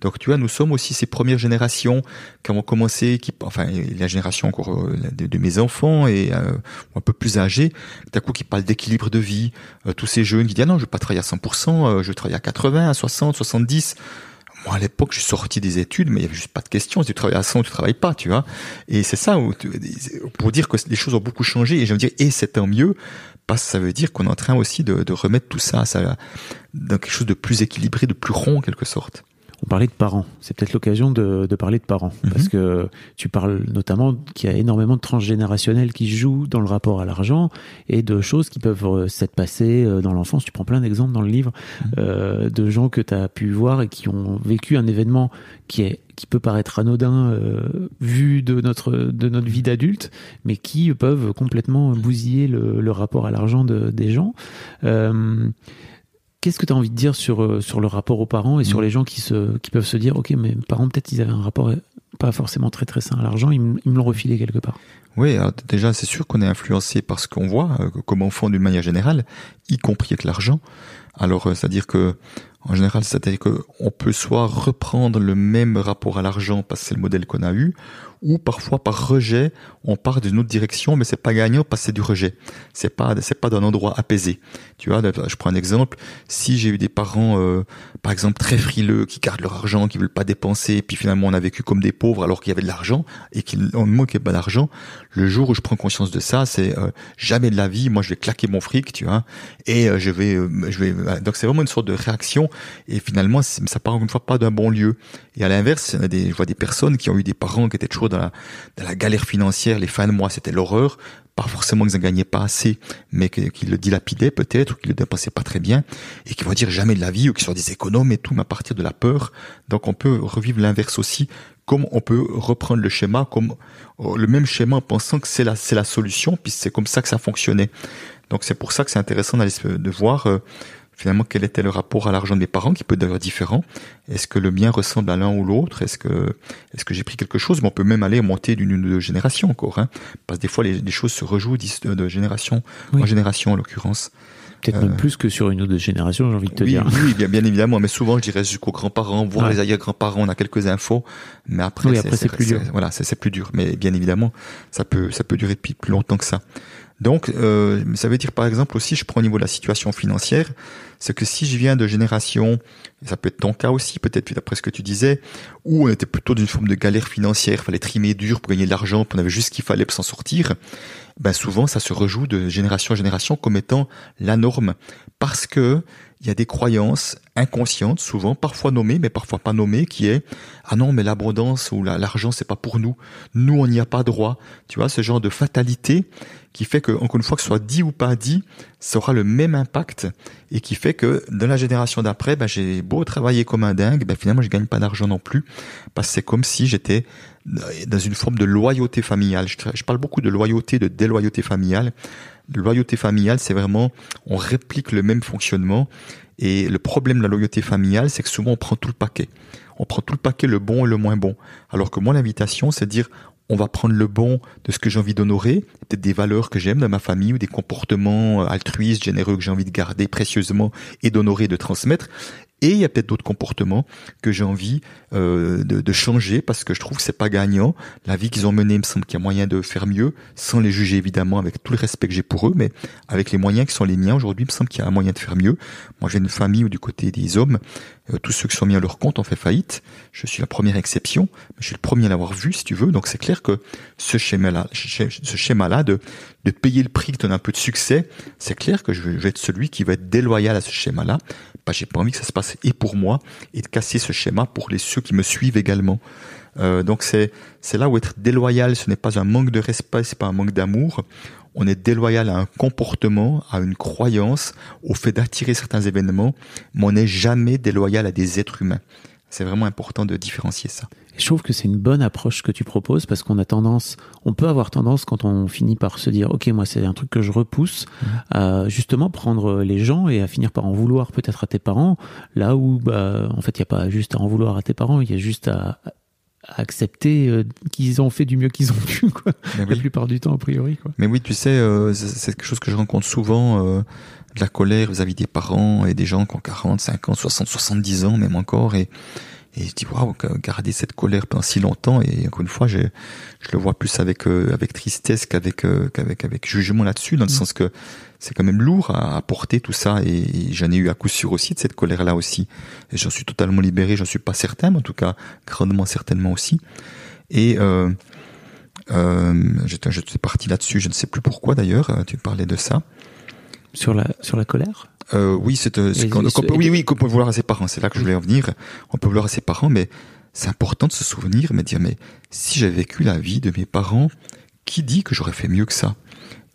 Donc, tu vois, nous sommes aussi ces premières générations qui ont commencé, qui, enfin, la génération encore euh, de, mes enfants et un peu plus âgés, d'un coup, qui parlent d'équilibre de vie. tous ces jeunes qui disent, ah non, je vais pas travailler à 100%, je vais travailler à 80, à 60, 70 moi, à l'époque, je suis sorti des études, mais il y avait juste pas de question. Si tu travailles à 100, tu travailles pas, tu vois. Et c'est ça, où pour dire que les choses ont beaucoup changé. Et je me dire, et c'est tant mieux, parce ça veut dire qu'on est en train aussi de, de remettre tout ça, ça dans quelque chose de plus équilibré, de plus rond, en quelque sorte on parlait de parents. C'est peut-être l'occasion de, parler de parents. Mhm. Parce que tu parles notamment qu'il y a énormément de transgénérationnels qui jouent dans le rapport à l'argent et de choses qui peuvent euh, s'être passées euh, dans l'enfance. Tu prends plein d'exemples dans le livre mhm. euh, de gens que tu as pu voir et qui ont vécu un événement qui est qui peut paraître anodin vu de notre de notre vie d'adulte, mais qui peuvent complètement bousiller le, rapport à l'argent de, des gens. Qu'est-ce que tu as envie de dire sur, euh, sur le rapport aux parents et sur mm. les gens qui, se, qui peuvent se dire, OK, mes parents, peut-être, ils avaient un rapport euh, pas forcément très très sain à l'argent, ils, me l'ont refilé quelque part. Oui, déjà, c'est sûr qu'on est influencé par ce qu'on voit euh, comme enfant d'une manière générale, y compris avec l'argent. Alors, c'est-à-dire que, en général, c'est-à-dire qu'on peut soit reprendre le même rapport à l'argent parce que c'est le modèle qu'on a eu, ou parfois par rejet, on part d'une autre direction, mais c'est pas gagnant parce que c'est du rejet. C'est pas, c'est pas d'un endroit apaisé. Tu vois, je prends un exemple. Si j'ai eu des parents, euh, par exemple, très frileux, qui gardent leur argent, qui veulent pas dépenser, puis finalement on a vécu comme des pauvres alors qu'il y avait de l'argent et qu'il manquait pas d'argent, le jour où je prends conscience de ça, c'est euh, jamais de la vie. Moi, je vais claquer mon fric, tu vois, et euh, je vais, je vais. donc c'est vraiment une sorte de réaction. Et finalement, ça part une fois pas d'un bon lieu. Et à l'inverse, des, je vois des personnes qui ont eu des parents qui étaient toujours dans la, dans la galère financière, les fins de mois, c'était l'horreur. Pas forcément qu'ils ne gagnaient pas assez, mais qu'ils le dilapidaient peut-être, ou qu'ils le dépensaient pas très bien, et qui vont dire jamais de la vie, ou qu'ils sont des économes et tout, mais à partir de la peur. Donc on peut revivre l'inverse aussi, comme on peut reprendre le schéma, comme euh, le même schéma en pensant que c'est la, c'est la solution, puis c'est comme ça que ça fonctionnait. Donc c'est pour ça que c'est intéressant d'aller de voir euh, finalement quel était le rapport à l'argent de mes parents qui peut être d'ailleurs différent. Est-ce que le mien ressemble à l'un ou l'autre? Est-ce que est-ce que j'ai pris quelque chose? Mais on peut même aller monter d'une ou deux générations encore, hein, parce que des fois les, les choses se rejouent de, génération en génération en l'occurrence. Peut-être même euh, plus que sur une ou deux générations, j'ai envie de te dire. Oui, bien, bien évidemment, mais souvent je dirais jusqu'aux grands-parents, voire les arrière-grands-parents, on a quelques infos, mais après, c'est plus dur. Voilà, c'est plus dur, mais bien évidemment, ça peut ça peut durer depuis plus longtemps que ça. Donc, euh, ça veut dire par exemple aussi, je prends au niveau de la situation financière, c'est que si je viens de génération, ça peut être ton cas aussi, peut-être d'après ce que tu disais, où on était plutôt d'une forme de galère financière, il fallait trimer dur pour gagner de l'argent, on avait juste ce qu'il fallait pour s'en sortir, ben souvent ça se rejoue de génération en génération comme étant la norme, parce que il y a des croyances inconscientes, souvent, parfois nommées, mais parfois pas nommées, qui est ah non, mais l'abondance ou l'argent c'est pas pour nous. Nous on n'y a pas droit. Tu vois ce genre de fatalité qui fait que encore une fois que ce soit dit ou pas dit, ça aura le même impact et qui fait que dans la génération d'après, ben, j'ai travailler comme un dingue, ben, finalement je gagne pas d'argent non plus parce que c'est comme si j'étais dans une forme de loyauté familiale. Je, parle beaucoup de loyauté, de déloyauté familiale loyauté familiale, c'est vraiment, on réplique le même fonctionnement. Et le problème de la loyauté familiale, c'est que souvent on prend tout le paquet. On prend tout le paquet, le bon et le moins bon. Alors que moi, l'invitation, c'est dire, on va prendre le bon de ce que j'ai envie d'honorer, peut-être des valeurs que j'aime dans ma famille ou des comportements altruistes, généreux que j'ai envie de garder précieusement et d'honorer, de transmettre. Et il y a peut-être d'autres comportements que j'ai envie euh, de, changer parce que je trouve que c'est pas gagnant. La vie qu'ils ont menée, il me semble qu'il y a moyen de faire mieux, sans les juger évidemment, avec tout le respect que j'ai pour eux, mais avec les moyens qui sont les miens aujourd'hui, il me semble qu'il y a moyen de faire mieux. Moi, j'ai une famille où du côté des hommes, tous ceux qui sont mis à leur compte ont fait faillite. Je suis la première exception, mais je suis le premier à l'avoir vu, si tu veux. Donc c'est clair que ce schéma-là, ce schéma-là de, de payer le prix, de donner un peu de succès, c'est clair que je vais être celui qui va être déloyal à ce schéma-là bah, j'ai pas envie que ça se passe et pour moi et de casser ce schéma pour les ceux qui me suivent également. Euh, donc c'est c'est là où être déloyal, ce n'est pas un manque de respect, c'est pas un manque d'amour. On est déloyal à un comportement, à une croyance, au fait d'attirer certains événements, mais on n'est jamais déloyal à des êtres humains. C'est vraiment important de différencier ça. Je trouve que c'est une bonne approche que tu proposes parce qu'on a tendance, on peut avoir tendance quand on finit par se dire, ok, moi c'est un truc que je repousse, mmh. à justement prendre les gens et à finir par en vouloir peut-être à tes parents, là où bah en fait il n'y a pas juste à en vouloir à tes parents, il y a juste à, accepter euh, qu'ils ont fait du mieux qu'ils ont pu, quoi. La plupart du temps, a priori, quoi. Mais oui, tu sais, euh, c'est quelque chose que je rencontre souvent, euh, de la colère vis-à-vis des parents et des gens qui ont 40, 50, 60, 70 ans, même encore, et et je dis waouh, garder cette colère pendant si longtemps. Et encore une fois, je, je le vois plus avec euh, avec tristesse qu'avec euh, qu'avec avec jugement là-dessus, dans le mm. sens que c'est quand même lourd à, à porter tout ça. Et, j'en ai eu à coup sûr aussi de cette colère-là aussi. Et j'en suis totalement libéré. J'en suis pas certain, mais en tout cas grandement certainement aussi. Et euh, euh, j'étais parti là-dessus. Je ne sais plus pourquoi d'ailleurs. Euh, tu parlais de ça. Sur la sur la colère? Euh, oui, c'est, euh, oui, oui, qu'on peut vouloir à ses parents. C'est là que je voulais en venir. On peut vouloir à ses parents, mais c'est important de se souvenir, mais dire, mais si j'avais vécu la vie de mes parents, qui dit que j'aurais fait mieux que ça?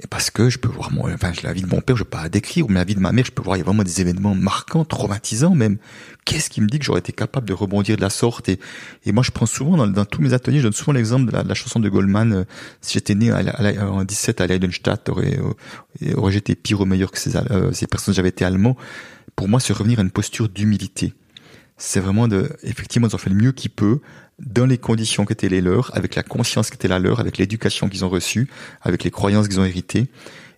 Et parce que je peux voir mon, enfin, la vie de mon père, je peux pas la décrire, mais la vie de ma mère, je peux voir, il y a vraiment des événements marquants, traumatisants même. Qu'est-ce qui me dit que j'aurais été capable de rebondir de la sorte et, et moi, je prends souvent dans, dans tous mes ateliers, je donne souvent l'exemple de, la, chanson de Goldman. Euh, si j'étais né en 17 à Leidenstadt, aurait, euh, aurait j'étais pire ou meilleur que ces, euh, ces personnes, j'avais été allemand. Pour moi, c'est revenir à une posture d'humilité. C'est vraiment de, effectivement, ils ont fait le mieux qu'ils peuvent dans les conditions qui étaient les leurs, avec la conscience qui était la leur, avec l'éducation qu'ils ont reçue, avec les croyances qu'ils ont héritées.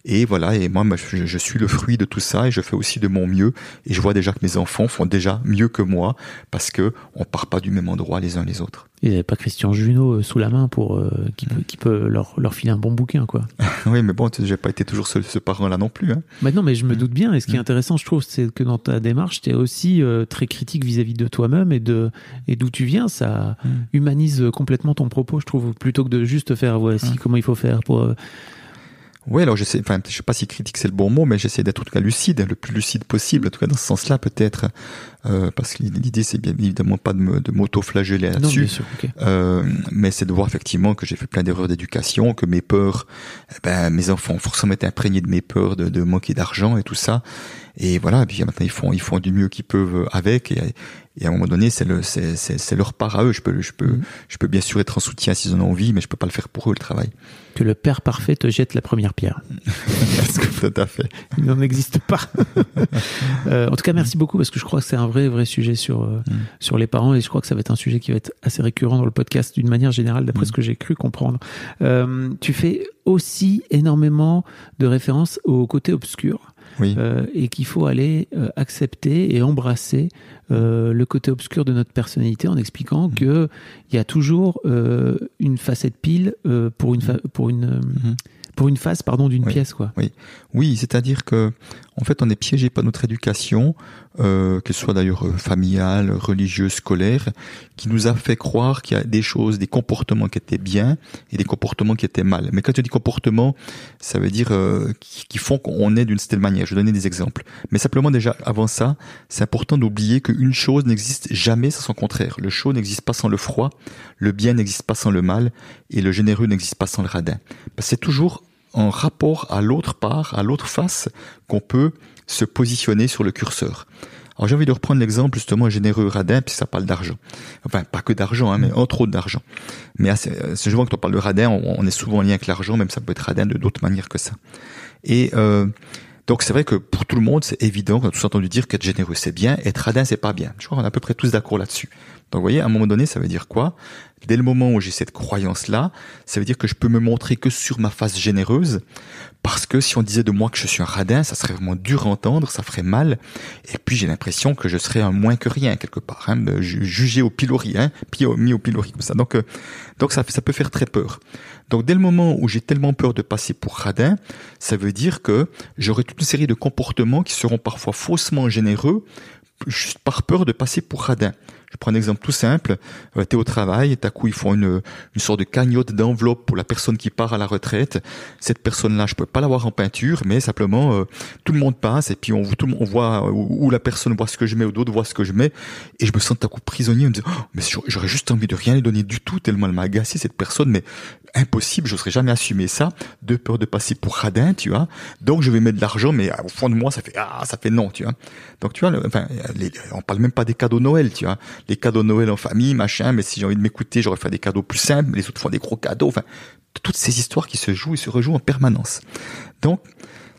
Et voilà, et moi, je, je, suis le fruit de tout ça et je fais aussi de mon mieux. Et je vois déjà que mes enfants font déjà mieux que moi parce que on part pas du même endroit les uns les autres. Ils n'avaient pas Christian Junot euh, sous la main pour euh, qui, peut, qui peut leur, leur filer un bon bouquin, quoi. oui, mais bon, j'ai pas été toujours ce, ce parent-là non plus. Hein. Bah non, mais je me doute bien. Et ce qui est mm. intéressant, je trouve, c'est que dans ta démarche, tu es aussi euh, très critique vis-à-vis de toi-même et de et d'où tu viens. Ça mm. humanise complètement ton propos, je trouve, plutôt que de juste faire voici mm. comment il faut faire pour oui, alors je sais, enfin, je sais pas si critique c'est le bon mot, mais j'essaie d'être en tout cas lucide, le plus lucide possible, en tout cas dans ce sens-là peut-être, euh, parce que l'idée c'est bien évidemment pas de, de m'auto-flageller là-dessus, euh, mais c'est de voir effectivement que j'ai fait plein d'erreurs d'éducation, que mes peurs, eh ben mes enfants ont forcément été imprégnés de mes peurs de, de manquer d'argent et tout ça, et voilà, et puis maintenant ils font ils font du mieux qu'ils peuvent avec, et, et à un moment donné, c'est le, c'est, c'est, leur part à eux. Je peux, je peux, mm. je peux bien sûr être en soutien s'ils en ont envie, mais je peux pas le faire pour eux le travail. Que le père parfait te jette la première pierre. tout à fait. Il n'en existe pas. euh, en tout cas, merci beaucoup parce que je crois que c'est un vrai, vrai sujet sur euh, mm. sur les parents et je crois que ça va être un sujet qui va être assez récurrent dans le podcast d'une manière générale, d'après mm. ce que j'ai cru comprendre. Euh, tu fais aussi énormément de références au côté obscur. Oui. Euh, et qu'il faut aller euh, accepter et embrasser euh, le côté obscur de notre personnalité en expliquant mm. que il y a toujours une facette pile pour une pour une pour une phase, pardon, d'une Oui. pièce, quoi. Oui, oui, c'est-à-dire que en fait, on est piégé par notre éducation, euh, qu'elle soit d'ailleurs euh, familiale, religieuse, scolaire, qui nous a fait croire qu'il y a des choses, des comportements qui étaient bien et des comportements qui étaient mal. Mais quand tu dis comportement, ça veut dire euh, qui, qui font qu'on est d'une certaine manière. Je vais donner des exemples. Mais simplement déjà avant ça, c'est important d'oublier qu'une chose n'existe jamais sans son contraire. Le chaud n'existe pas sans le froid, le bien n'existe pas sans le mal, et le généreux n'existe pas sans le radin. C'est toujours en rapport à l'autre part, à l'autre face, qu'on peut se positionner sur le curseur. Alors j'ai envie de reprendre l'exemple justement généreux radin, puisque ça parle d'argent. Enfin, pas que d'argent, hein, mais entre autres d'argent. Mais assez, euh, souvent quand on parle de radin, on, on est souvent en lien avec l'argent, même ça peut être radin de d'autres manières que ça. Et euh, donc c'est vrai que pour tout le monde, c'est évident, on a tous entendu dire qu'être généreux c'est bien, être radin c'est pas bien. Je crois qu'on est à peu près tous d'accord là-dessus. Donc vous voyez, à un moment donné, ça veut dire quoi? Dès le moment où j'ai cette croyance-là, ça veut dire que je peux me montrer que sur ma face généreuse, parce que si on disait de moi que je suis un radin, ça serait vraiment dur à entendre, ça ferait mal, et puis j'ai l'impression que je serais un moins que rien quelque part, hein, jugé au pilori, hein, mis au pilori comme ça. Donc, euh, donc ça peut faire très peur. Donc dès le moment où j'ai tellement peur de passer pour radin, ça veut dire que j'aurai toute une série de comportements qui seront parfois faussement généreux, juste par peur de passer pour radin. Je prends un exemple tout simple. Euh, tu es au travail à coup ils font une, une sorte de cagnotte d'enveloppe pour la personne qui part à la retraite. Cette personne-là, je peux pas l'avoir en peinture, mais simplement euh, tout le monde passe et puis on, tout le monde, on voit euh, où, la personne voit ce que je mets ou d'autres voient ce que je mets et je me sens à coup prisonnier. Je me dis, oh, mais j'aurais- juste envie de rien lui donner du tout tellement elle m'a agacé cette personne, mais impossible, je serais jamais assumé ça, de peur de passer pour radin, tu vois. Donc je vais mettre de l'argent, mais euh, au fond de moi ça fait ah ça fait non, tu vois. Donc tu vois, le- enfin, on parle même pas des cadeaux Noël, tu vois. Les cadeaux Noël en famille, machin, mais si j'ai envie de m'écouter, j'aurais fait des cadeaux plus simples, les autres font des gros cadeaux, enfin, toutes ces histoires qui se jouent et se rejouent en permanence. Donc,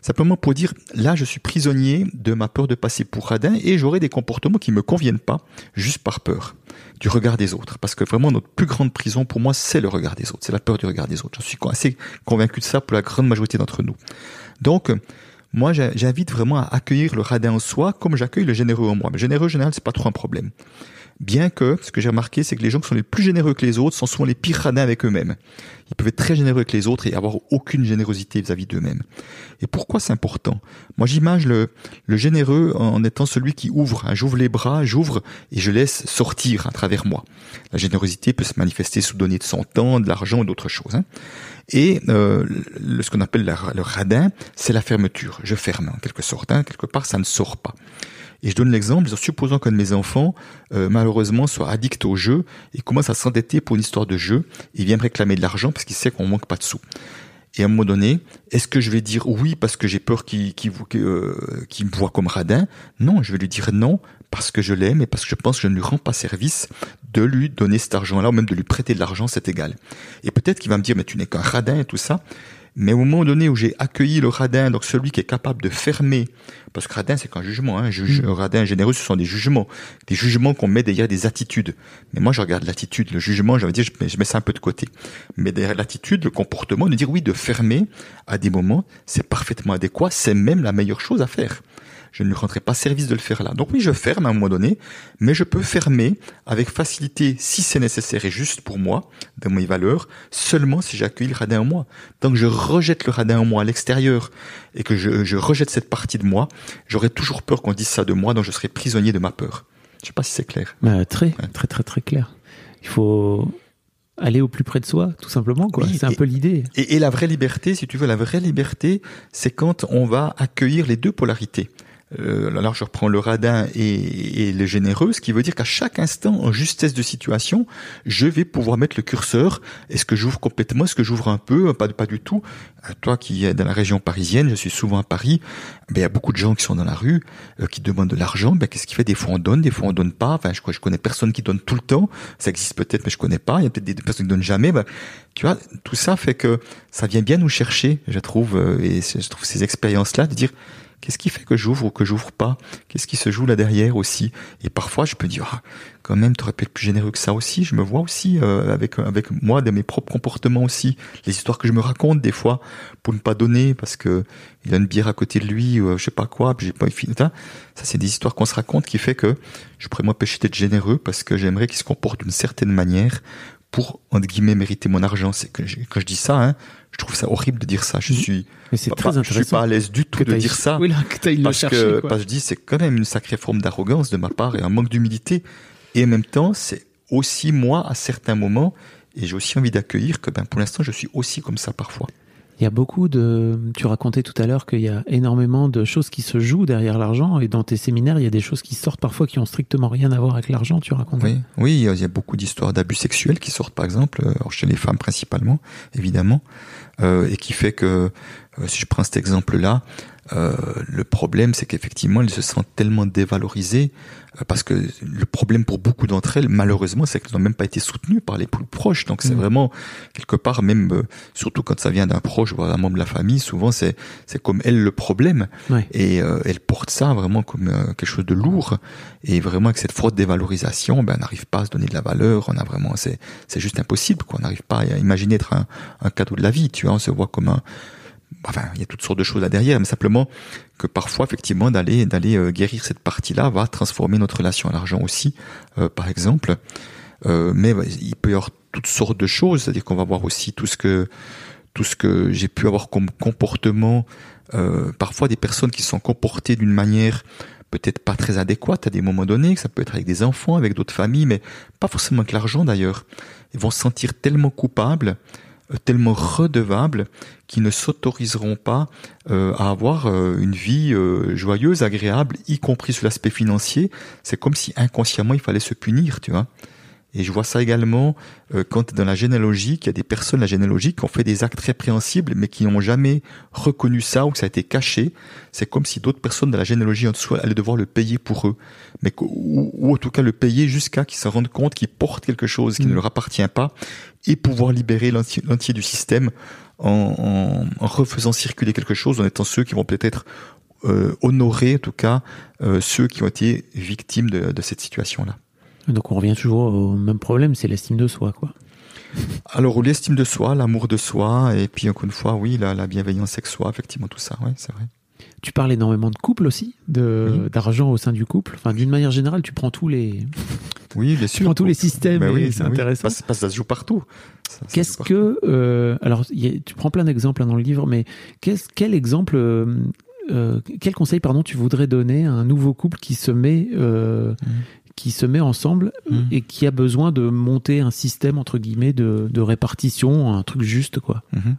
simplement pour dire, là, je suis prisonnier de ma peur de passer pour radin et j'aurai des comportements qui me conviennent pas, juste par peur du regard des autres. Parce que vraiment, notre plus grande prison, pour moi, c'est le regard des autres. C'est la peur du regard des autres. J'en suis assez convaincu de ça pour la grande majorité d'entre nous. Donc, moi, j'invite vraiment à accueillir le radin en soi comme j'accueille le généreux en moi. Mais généreux, en général, c'est pas trop un problème. Bien que, ce que j'ai remarqué, c'est que les gens qui sont les plus généreux que les autres sont souvent les pires radins avec eux-mêmes. Ils peuvent être très généreux avec les autres et avoir aucune générosité vis-à-vis d'eux-mêmes. Et pourquoi c'est important? Moi, j'image le, généreux en étant celui qui ouvre. hein. J'ouvre les bras, j'ouvre et je laisse sortir à travers moi. La générosité peut se manifester sous donner de son temps, de l'argent ou d'autres choses. hein. Et euh, le- ce qu'on appelle le radin, c'est la fermeture. Je ferme en quelque sorte. hein. Quelque part, ça ne sort pas. Et je donne l'exemple, en supposant qu'un de mes enfants, euh, malheureusement, soit addict au jeu et commence à s'endetter pour une histoire de jeu, il vient me réclamer de l'argent parce qu'il sait qu'on manque pas de sous. Et à un moment donné, est-ce que je vais dire oui parce que j'ai peur qu'il euh, me voit comme radin? Non, je vais lui dire non parce que je l'aime et parce que je pense que je ne lui rends pas service de lui donner cet argent-là ou même de lui prêter de l'argent, c'est égal. Et peut-être qu'il va me dire mais tu n'es qu'un radin et tout ça. Mais au moment donné où j'ai accueilli le radin, donc celui qui est capable de fermer, parce que radin c'est qu'un jugement, hein, juge, radin généreux ce sont des jugements, des jugements qu'on met derrière des attitudes. Mais moi je regarde l'attitude, le jugement, je veux dire, je mets, je mets ça un peu de côté. Mais derrière l'attitude, le comportement, de dire oui, de fermer à des moments, c'est parfaitement adéquat, c'est même la meilleure chose à faire. Je ne lui rendrai pas service de le faire là. Donc oui, je ferme à un moment donné, mais je peux fermer avec facilité si c'est nécessaire et juste pour moi, de mes valeurs, seulement si j'accueille le radin en moi. Tant que je rejette le radin en moi à l'extérieur et que je, je rejette cette partie de moi, j'aurai toujours peur qu'on dise ça de moi, donc je serai prisonnier de ma peur. Je sais pas si c'est clair. Bah, très, très, très, très clair. Il faut aller au plus près de soi, tout simplement, quoi. Oui, c'est un peu l'idée. Et, et la vraie liberté, si tu veux, la vraie liberté, c'est quand on va accueillir les deux polarités. Euh, alors je reprends le radin et, et le généreux, ce qui veut dire qu'à chaque instant, en justesse de situation, je vais pouvoir mettre le curseur. Est-ce que j'ouvre complètement? Est-ce que j'ouvre un peu? Pas, pas du tout. Euh, Toi qui es dans la région parisienne, je suis souvent à Paris, ben, il y a beaucoup de gens qui sont dans la rue, euh, qui demandent de l'argent. Ben, Qu'est-ce qui fait? Des fois on donne, des fois on donne pas. Enfin, je, je connais personne qui donne tout le temps. Ça existe peut-être, mais je connais pas. Il y a peut-être des, personnes qui donnent jamais. Ben, tu vois, tout ça fait que ça vient bien nous chercher, je trouve, euh, et je trouve ces expériences-là de dire qu'est-ce qui fait que j'ouvre ou que j'ouvre pas? Qu'est-ce qui se joue là derrière aussi? Et parfois, je peux dire, ah, quand même, tu aurais pu être plus généreux que ça aussi. Je me vois aussi euh, avec avec moi de mes propres comportements aussi, les histoires que je me raconte des fois pour ne pas donner parce que il a une bière à côté de lui euh, je sais pas quoi, j'ai pas fini. Ça, ça, c'est des histoires qu'on se raconte qui fait que je pourrais m'empêcher d'être généreux parce que j'aimerais qu'il se comporte d'une certaine manière pour entre guillemets mériter mon argent. C'est que quand je dis ça, hein, Je trouve ça horrible de dire ça. Je suis, Mais c'est pas- très pas- je suis pas à l'aise du tout de dire ça. Oui, là, que t'ailles le parce chercher. que, parce que je dis, c'est quand même une sacrée forme d'arrogance de ma part et un manque d'humilité. Et en même temps, c'est aussi moi à certains moments. Et j'ai aussi envie d'accueillir que, ben, pour l'instant, je suis aussi comme ça parfois. Il y a beaucoup de. Tu racontais tout à l'heure qu'il y a énormément de choses qui se jouent derrière l'argent et dans tes séminaires, il y a des choses qui sortent parfois qui ont strictement rien à voir avec l'argent. Tu racontais. Oui, oui, il y a beaucoup d'histoires d'abus sexuels qui sortent, par exemple, euh, chez les femmes principalement, évidemment, et qui fait que, euh, si je prends cet exemple-là, euh, le problème, c'est qu'effectivement, elles se sentent tellement dévalorisées, euh, parce que le problème pour beaucoup d'entre elles, malheureusement, c'est qu'elles n'ont même pas été soutenues par les plus proches. Donc, c'est Mm. vraiment quelque part, même euh, surtout quand ça vient d'un proche ou d'un membre de la famille, souvent c'est c'est comme elle le problème, Ouais. et euh, elle porte ça vraiment comme euh, quelque chose de lourd. Et vraiment, avec cette fraude dévalorisation, ben, on n'arrive pas à se donner de la valeur. On a vraiment, c'est, c'est juste impossible. Quoi. On n'arrive pas à imaginer être un, un cadeau de la vie. Tu vois, on se voit comme un. Enfin, il y a toutes sortes de choses là derrière, mais simplement que parfois, effectivement, d'aller d'aller euh, guérir cette partie-là va transformer notre relation à l'argent aussi, euh, par exemple. Euh, mais il peut y avoir toutes sortes de choses, c'est-à-dire qu'on va voir aussi tout ce que tout ce que j'ai pu avoir comme comportement, euh, parfois des personnes qui sont comportées d'une manière peut-être pas très adéquate à des moments donnés, que ça peut être avec des enfants, avec d'autres familles, mais pas forcément avec l'argent d'ailleurs. Ils vont se sentir tellement coupables, tellement redevables, qu'ils ne s'autoriseront pas euh, à avoir euh, une vie euh, joyeuse, agréable, y compris sur l'aspect financier. C'est comme si inconsciemment il fallait se punir, tu vois. Et je vois ça également euh, quand dans la généalogie, qu'il y a des personnes de la généalogie qui ont fait des actes répréhensibles, mais qui n'ont jamais reconnu ça ou que ça a été caché. C'est comme si d'autres personnes de la généalogie en dessous allaient devoir le payer pour eux, mais ou, ou en tout cas le payer jusqu'à qu'ils se rendent compte qu'ils portent quelque chose qui Mm. ne leur appartient pas, et pouvoir libérer l'entier l'entier du système en, en, en refaisant circuler quelque chose, en étant ceux qui vont peut-être euh, honorer en tout cas euh, ceux qui ont été victimes de, de cette situation-là. Donc on revient toujours au même problème, c'est l'estime de soi, quoi. Alors, l'estime de soi, l'amour de soi, et puis encore une fois, oui, la, la bienveillance avec soi, effectivement, tout ça, ouais, c'est vrai. Tu parles énormément de couple aussi, de Oui. d'argent au sein du couple. Enfin, d'une manière générale, tu prends tous les, Oui, bien tu sûr. prends tous les systèmes Ben oui, c'est ben oui. intéressant. Parce, parce que ça se joue partout. Qu'est-ce que euh, alors a- tu prends plein d'exemples hein, dans le livre, mais quel exemple, euh, euh, quel conseil pardon tu voudrais donner à un nouveau couple qui se met euh, qui se met ensemble Mm. et qui a besoin de monter un système entre guillemets de, de répartition, un truc juste quoi. Mhm.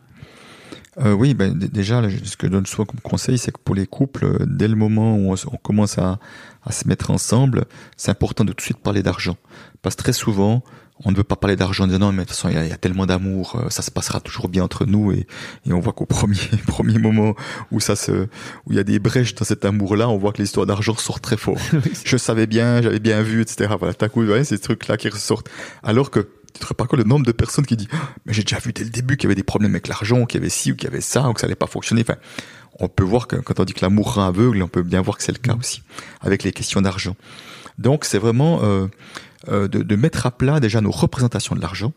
Euh, oui, ben, déjà, là, ce que je donne souvent comme conseil, c'est que pour les couples, euh, dès le moment où on commence à, à se mettre ensemble, c'est important de tout de suite parler d'argent. Parce que très souvent, on ne veut pas parler d'argent en disant non, mais de toute façon, il y a, il y a tellement d'amour, euh, ça se passera toujours bien entre nous. Et, et on voit qu'au premier, premier moment où ça se, où il y a des brèches dans cet amour-là, on voit que l'histoire d'argent sort très fort. je savais bien, j'avais bien vu, etc. Voilà, t'as coup, ouais, ces trucs-là qui ressortent. Alors que tu te rends pas compte le nombre de personnes qui disent, Ah, mais j'ai déjà vu dès le début qu'il y avait des problèmes avec l'argent, qu'il y avait ci ou qu'il y avait ça, ou que ça allait pas fonctionner. Enfin, on peut voir que quand on dit que l'amour rend aveugle, on peut bien voir que c'est le cas aussi avec les questions d'argent. Donc, c'est vraiment euh, de, de mettre à plat déjà nos représentations de l'argent.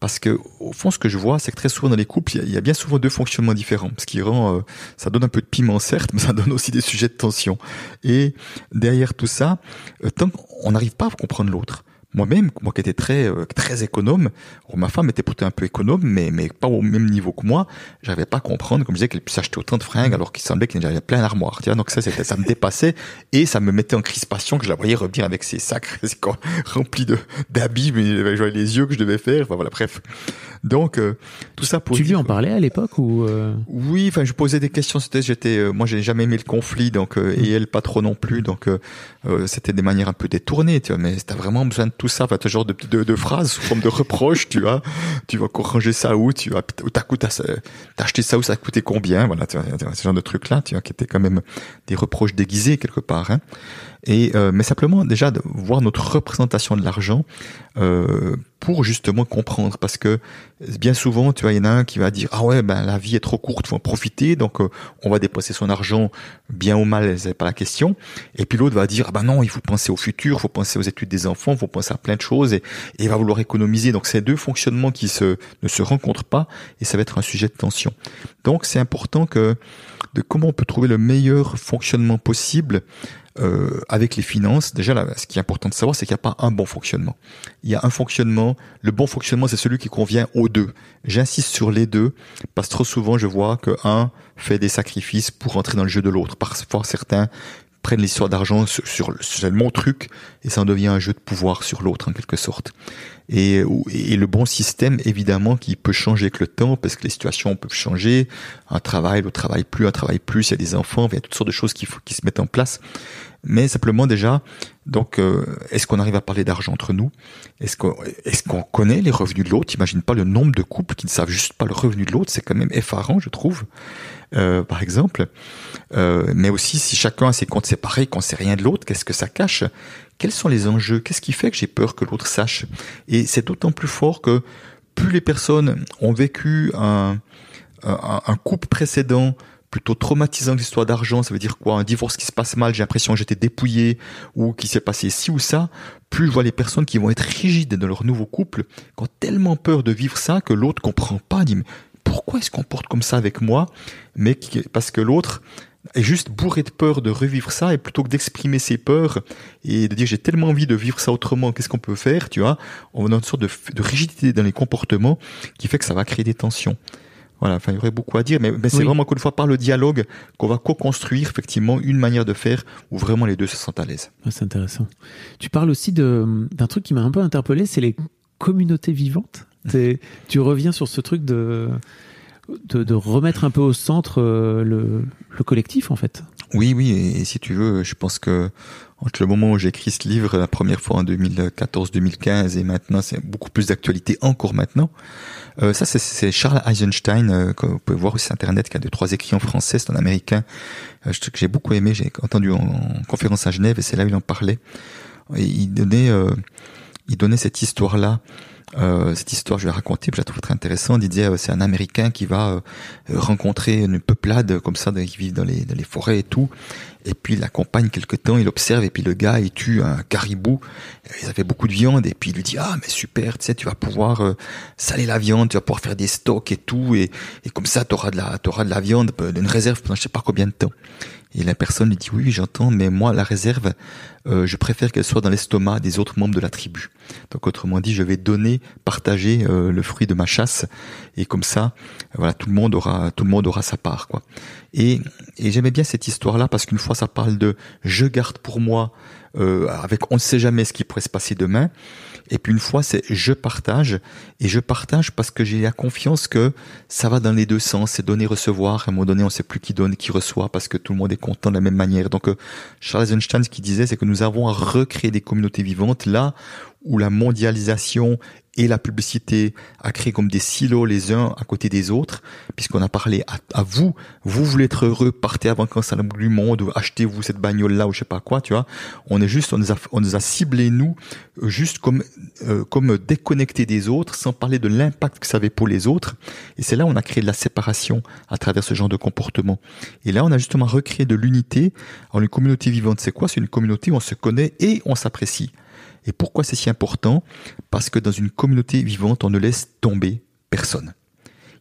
Parce que au fond, ce que je vois, c'est que très souvent dans les couples, il y a- bien souvent deux fonctionnements différents. Ce qui rend, euh, ça donne un peu de piment certes, mais ça donne aussi des sujets de tension. Et derrière tout ça, euh, tant qu'on n'arrive pas à comprendre l'autre. Moi-même, moi qui étais très euh, très économe, ma femme était pourtant un peu économe, mais mais pas au même niveau que moi. J'arrivais pas à comprendre, comme je disais, qu'elle puisse acheter autant de fringues alors qu'il semblait qu'il y avait plein d'armoires. Donc ça, c'était, ça me dépassait et ça me mettait en crispation que je la voyais revenir avec ses sacs remplis de d'habits, mais je voyais les yeux que je devais faire. Enfin voilà, bref. Donc euh, tout ça pour tu lui en parlais à l'époque ou euh, oui, enfin, je posais des questions. C'était, j'étais, euh, moi, j'ai jamais aimé le conflit, donc euh, et elle pas trop non plus, donc euh, c'était des manières un peu détournées, tu vois. Mais t'as vraiment besoin de tout ça, enfin, ce genre de, de, de phrases sous forme de reproches, tu vois. Tu vas encore ranger ça où, tu vois. T'as, t'as, t'as acheté ça où, ça a coûté combien, voilà, tu vois, ce genre de trucs là, tu vois, qui étaient quand même des reproches déguisés quelque part. Hein. Et euh, mais simplement déjà de voir notre représentation de l'argent euh, pour justement comprendre, parce que bien souvent, tu vois, il y en a un qui va dire ah ouais, ben la vie est trop courte, faut en profiter, donc euh, on va dépenser son argent bien ou mal, c'est pas la question. Et puis l'autre va dire ah ben non, il faut penser au futur, faut penser aux études des enfants, faut penser à plein de choses, et, il va vouloir économiser. Donc c'est deux fonctionnements qui se ne se rencontrent pas, et ça va être un sujet de tension. Donc c'est important que de comment on peut trouver le meilleur fonctionnement possible euh, avec les finances. Déjà, là, ce qui est important de savoir, c'est qu'il n'y a pas un bon fonctionnement. Il y a un fonctionnement. Le bon fonctionnement, c'est celui qui convient aux deux. J'insiste sur les deux parce que trop souvent, je vois que un fait des sacrifices pour entrer dans le jeu de l'autre. Parfois, certains prennent l'histoire d'argent sur, sur, sur mon truc et ça en devient un jeu de pouvoir sur l'autre en quelque sorte. Et, le bon système, évidemment, qui peut changer avec le temps, parce que les situations peuvent changer. Un travail, le travail plus, un travail plus, il y a des enfants, il y a toutes sortes de choses qui, se mettent en place. Mais simplement déjà, donc, euh, est-ce qu'on arrive à parler d'argent entre nous? Est-ce qu'on est qu'on connaît les revenus de l'autre? Imagine pas le nombre de couples qui ne savent juste pas le revenu de l'autre. C'est quand même effarant, je trouve. Euh, par exemple. Euh, mais aussi, si chacun a ses comptes séparés, qu'on sait rien de l'autre, qu'est-ce que ça cache? Quels sont les enjeux? Qu'est-ce qui fait que j'ai peur que l'autre sache? Et c'est d'autant plus fort que plus les personnes ont vécu un, un, couple précédent plutôt traumatisant que l'histoire d'argent, ça veut dire quoi? Un divorce qui se passe mal, j'ai l'impression que j'étais dépouillé ou qu'il s'est passé ci ou ça. Plus je vois les personnes qui vont être rigides dans leur nouveau couple, qui ont tellement peur de vivre ça que l'autre comprend pas, dit mais pourquoi est-ce qu'on porte comme ça avec moi? Mais parce que l'autre est juste bourré de peur de revivre ça et plutôt que d'exprimer ses peurs et de dire j'ai tellement envie de vivre ça autrement, qu'est-ce qu'on peut faire, tu vois On a une sorte de, de rigidité dans les comportements qui fait que ça va créer des tensions. Voilà, enfin, il y aurait beaucoup à dire, mais, c'est vraiment encore une fois par le dialogue qu'on va co-construire effectivement une manière de faire où vraiment les deux se sentent à l'aise. c'est intéressant. Tu parles aussi d'un truc qui m'a un peu interpellé, c'est les communautés vivantes. tu reviens sur ce truc de, de, remettre un peu au centre euh, le, le collectif, en fait. Oui, oui, et, si tu veux, je pense que entre le moment où j'ai écrit ce livre la première fois en 2014-2015 et maintenant, c'est beaucoup plus d'actualité encore maintenant. Euh, ça, c'est Charles Eisenstein, euh, que vous pouvez voir sur Internet, qui a deux, trois écrits en français, c'est un Américain euh, que j'ai beaucoup aimé, j'ai entendu en, conférence à Genève, et c'est là où il en parlait. Et il donnait, euh, il donnait cette histoire-là euh, cette histoire, je vais raconter, je la trouve très intéressante. Il disait, euh, c'est un Américain qui va euh, rencontrer une peuplade comme ça, qui vit dans les, dans les forêts et tout. Et puis il l'accompagne quelque temps, il observe, et puis le gars, il tue un caribou. Ils avaient beaucoup de viande, et puis il lui dit, ah, mais super, tu sais, tu vas pouvoir saler la viande, tu vas pouvoir faire des stocks et tout, et, et comme ça, tu auras de la, auras de la viande, une réserve pendant je sais pas combien de temps. Et la personne lui dit oui, j'entends, mais moi la réserve, euh, je préfère qu'elle soit dans l'estomac des autres membres de la tribu. Donc autrement dit, je vais donner, partager euh, le fruit de ma chasse, et comme ça, voilà, tout le monde aura, tout le monde aura sa part, quoi. Et, et j'aimais bien cette histoire-là parce qu'une fois ça parle de je garde pour moi, euh, avec on ne sait jamais ce qui pourrait se passer demain. Et puis une fois, c'est je partage. Et je partage parce que j'ai la confiance que ça va dans les deux sens. C'est donner, recevoir. À un moment donné, on sait plus qui donne, qui reçoit parce que tout le monde est content de la même manière. Donc, euh, Charles Einstein, ce qu'il disait, c'est que nous avons à recréer des communautés vivantes là où la mondialisation et la publicité a créé comme des silos les uns à côté des autres, puisqu'on a parlé à, vous, vous voulez être heureux, partez avant quand ça bout du monde, ou achetez-vous cette bagnole là ou je sais pas quoi, tu vois. On est juste, on nous a, on nous a ciblé nous, juste comme euh, comme déconnectés des autres, sans parler de l'impact que ça avait pour les autres. Et c'est là où on a créé de la séparation à travers ce genre de comportement. Et là, on a justement recréé de l'unité. Alors une communauté vivante, c'est quoi? C'est une communauté où on se connaît et on s'apprécie. Et pourquoi c'est si important? Parce que dans une communauté vivante, on ne laisse tomber personne.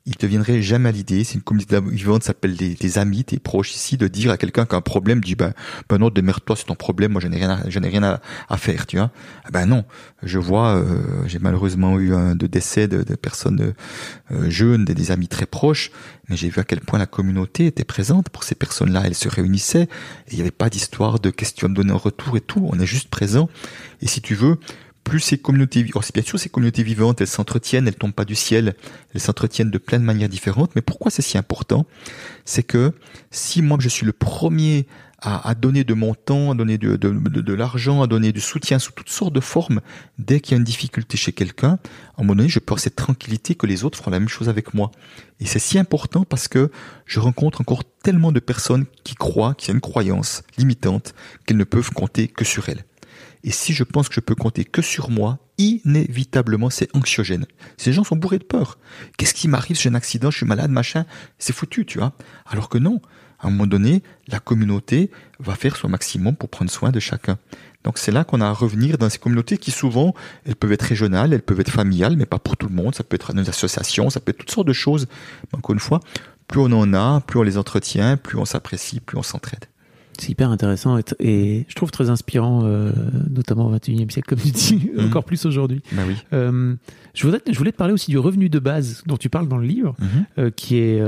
Il te viendrait jamais à l'idée, c'est une communauté vivante, s'appelle des, amis, tes proches ici, de dire à quelqu'un qui a un problème, dis ben, ben non, démerde-toi, c'est ton problème, moi je n'ai rien, à, je n'ai rien à, faire, tu vois. Ben non, je vois, euh, j'ai malheureusement eu un de décès de, personnes euh, jeunes, des, amis très proches, mais j'ai vu à quel point la communauté était présente pour ces personnes-là. Elles se réunissaient, et il n'y avait pas d'histoire de me donner en retour et tout. On est juste présent. Et si tu veux, plus ces communautés, bien sûr ces communautés vivantes, elles s'entretiennent, elles tombent pas du ciel, elles s'entretiennent de plein de manières différentes. Mais pourquoi c'est si important? C'est que si moi je suis le premier à, donner de mon temps, à donner de, de, l'argent, à donner du soutien sous toutes sortes de formes, dès qu'il y a une difficulté chez quelqu'un, à un moment donné, je peux avoir cette tranquillité que les autres feront la même chose avec moi. Et c'est si important parce que je rencontre encore tellement de personnes qui croient, qui ont une croyance limitante, qu'elles ne peuvent compter que sur elles. Et si je pense que je peux compter que sur moi, inévitablement c'est anxiogène. Ces gens sont bourrés de peur. Qu'est-ce qui m'arrive j'ai un accident, je suis malade, machin, c'est foutu, tu vois. Alors que non, à un moment donné, la communauté va faire son maximum pour prendre soin de chacun. Donc c'est là qu'on a à revenir dans ces communautés qui souvent, elles peuvent être régionales, elles peuvent être familiales, mais pas pour tout le monde. Ça peut être une association, ça peut être toutes sortes de choses. encore une fois, plus on en a, plus on les entretient, plus on s'apprécie, plus on s'entraide. C'est hyper intéressant et, et, je trouve très inspirant, euh, notamment au 21e siècle, comme tu dis, Mhm. encore plus aujourd'hui. Bah oui. Euh, je, voudrais, je voulais te parler aussi du revenu de base dont tu parles dans le livre, Mhm. euh, qui est,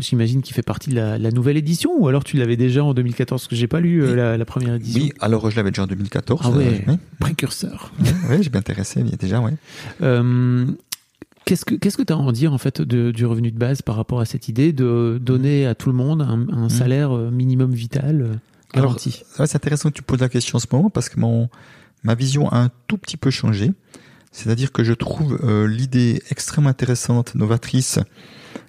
j'imagine, qui fait partie de la, la nouvelle édition, ou alors tu l'avais déjà en 2014, parce que j'ai pas lu Oui. la, la première édition. Oui, alors je l'avais déjà en 2014. Ah ouais, oui, précurseur. oui, oui, j'ai bien intéressé déjà, ouais. Qu'est-ce que qu'est-ce que tu as à en dire en fait de, du revenu de base par rapport à cette idée de donner à tout le monde un, un salaire minimum vital Alors, c'est intéressant que tu poses la question en ce moment parce que mon, ma vision a un tout petit peu changé. C'est-à-dire que je trouve euh, l'idée extrêmement intéressante, novatrice,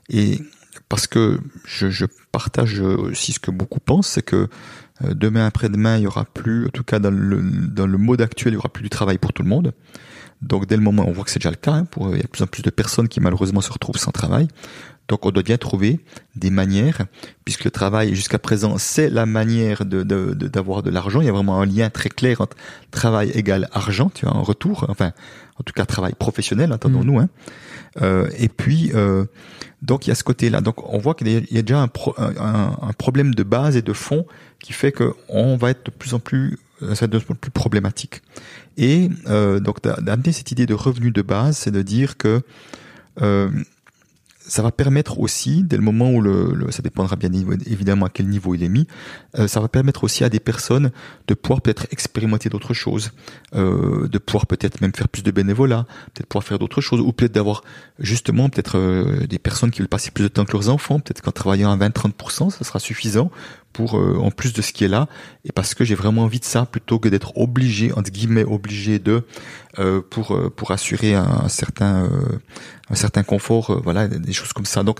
et parce que je, je partage aussi ce que beaucoup pensent, c'est que euh, demain après-demain, il y aura plus, en tout cas dans le, dans le mode actuel, il y aura plus du travail pour tout le monde. Donc dès le moment, on voit que c'est déjà le cas, hein, pour, il y a de plus en plus de personnes qui malheureusement se retrouvent sans travail. Donc on doit bien trouver des manières, puisque le travail jusqu'à présent c'est la manière de de- de- d'avoir de, l'argent. Il y a vraiment un lien très clair entre travail égal argent, tu vois, en retour, enfin en tout cas travail professionnel, entendons-nous. Hein. Euh, et puis euh, donc il y a ce côté-là. Donc on voit qu'il y a il y a déjà un, pro- un, un problème de base et de fond qui fait que on va être de plus en plus euh, ça va être de plus en plus problématique. Et euh, donc d'a- d'amener cette idée de revenu de base, c'est de dire que euh, ça va permettre aussi, dès le moment où le, ça dépendra bien évidemment à quel niveau il est mis, euh, ça va permettre aussi à des personnes de pouvoir peut-être expérimenter d'autres choses, euh, de pouvoir peut-être même faire plus de bénévolat, peut-être pouvoir faire d'autres choses, ou peut-être d'avoir justement peut-être euh, des personnes qui veulent passer plus de temps que leurs enfants, peut-être qu'en travaillant à 20-30%, ça sera suffisant pour euh, en plus de ce qui est là, et parce que j'ai vraiment envie de ça plutôt que d'être obligé entre guillemets obligé de euh, pour euh, pour assurer un, certain un certain confort, voilà, des choses comme ça. Donc,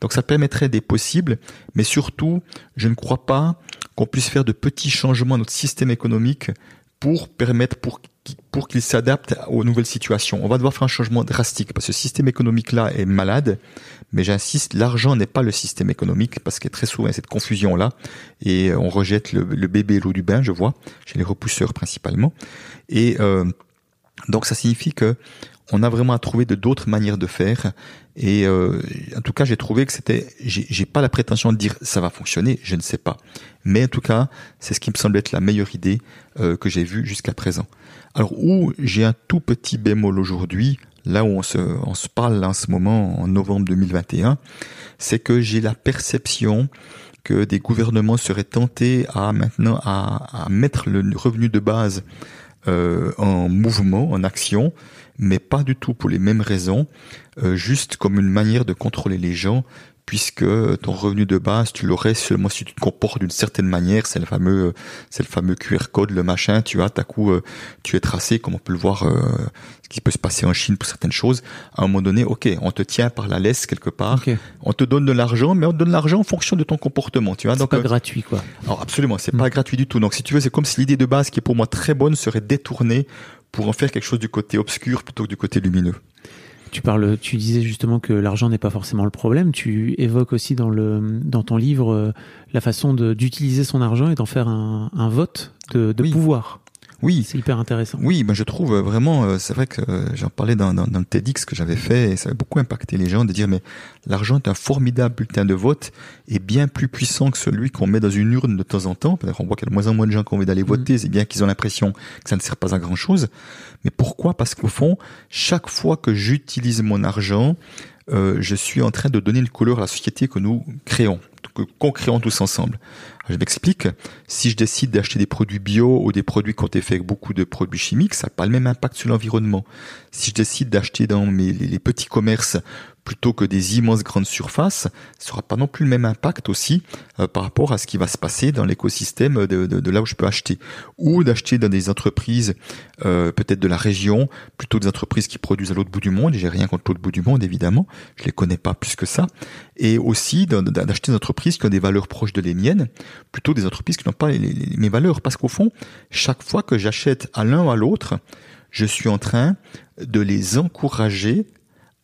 donc ça permettrait des possibles, mais surtout, je ne crois pas qu'on puisse faire de petits changements à notre système économique pour permettre pour pour qu'il s'adapte aux nouvelles situations. On va devoir faire un changement drastique parce que ce système économique là est malade, mais j'insiste, l'argent n'est pas le système économique parce qu'il y a très souvent cette confusion là et on rejette le, bébé l'eau du bain, je vois, chez les repousseurs principalement. Et euh, donc ça signifie que on a vraiment à trouver d'autres manières de faire. Et euh, en tout cas, j'ai trouvé que c'était, j'ai pas la prétention de dire ça va fonctionner, je ne sais pas. Mais en tout cas, c'est ce qui me semble être la meilleure idée euh, que j'ai vue jusqu'à présent. Alors où j'ai un tout petit bémol aujourd'hui, là où on se, parle en ce moment, en novembre 2021, c'est que j'ai la perception que des gouvernements seraient tentés à maintenant à, à mettre le revenu de base euh, en mouvement, en action, mais pas du tout pour les mêmes raisons, euh, juste comme une manière de contrôler les gens, puisque ton revenu de base, tu l'aurais seulement si tu te comportes d'une certaine manière, c'est le fameux, c'est le fameux QR code, le machin, tu as, à coup, euh, tu es tracé, comme on peut le voir, euh, ce qui peut se passer en Chine pour certaines choses. À un moment donné, ok, on te tient par la laisse quelque part, on te donne de l'argent, mais on te donne l'argent en fonction de ton comportement, tu vois. C'est Donc, pas euh, gratuit quoi. alors absolument, c'est pas gratuit du tout. Donc si tu veux, c'est comme si l'idée de base qui est pour moi très bonne serait détournée pour en faire quelque chose du côté obscur plutôt que du côté lumineux. Tu parles, tu disais justement que l'argent n'est pas forcément le problème. Tu évoques aussi dans le dans ton livre euh, la façon d'utiliser son argent et d'en faire un, un vote de, de Oui. pouvoir. Oui, C'est hyper intéressant. oui, ben je trouve vraiment, euh, c'est vrai que euh, j'en parlais dans, dans, dans le TEDx que j'avais fait et ça avait beaucoup impacté les gens de dire mais l'argent est un formidable bulletin de vote et bien plus puissant que celui qu'on met dans une urne de temps en temps. On voit qu'il y a de moins en moins de gens qui ont envie d'aller voter, c'est bien qu'ils ont l'impression que ça ne sert pas à grand chose. Mais pourquoi? Parce qu'au fond, chaque fois que j'utilise mon argent, euh, je suis en train de donner une couleur à la société que nous créons, que qu'on créons tous ensemble. Je m'explique. Si je décide d'acheter des produits bio ou des produits qui ont été faits avec beaucoup de produits chimiques, ça n'a pas le même impact sur l'environnement. Si je décide d'acheter dans les petits commerces plutôt que des immenses grandes surfaces, ça n'aura pas non plus le même impact aussi euh, par rapport à ce qui va se passer dans l'écosystème de, de, de là où je peux acheter. Ou d'acheter dans des entreprises euh, peut-être de la région, plutôt des entreprises qui produisent à l'autre bout du monde. J'ai rien contre l'autre bout du monde, évidemment. Je les connais pas plus que ça. Et aussi d'acheter des entreprises qui ont des valeurs proches de les miennes, plutôt des entreprises qui n'ont pas les- les- mes valeurs. Parce qu'au fond, chaque fois que j'achète à l'un ou à l'autre, je suis en train de les encourager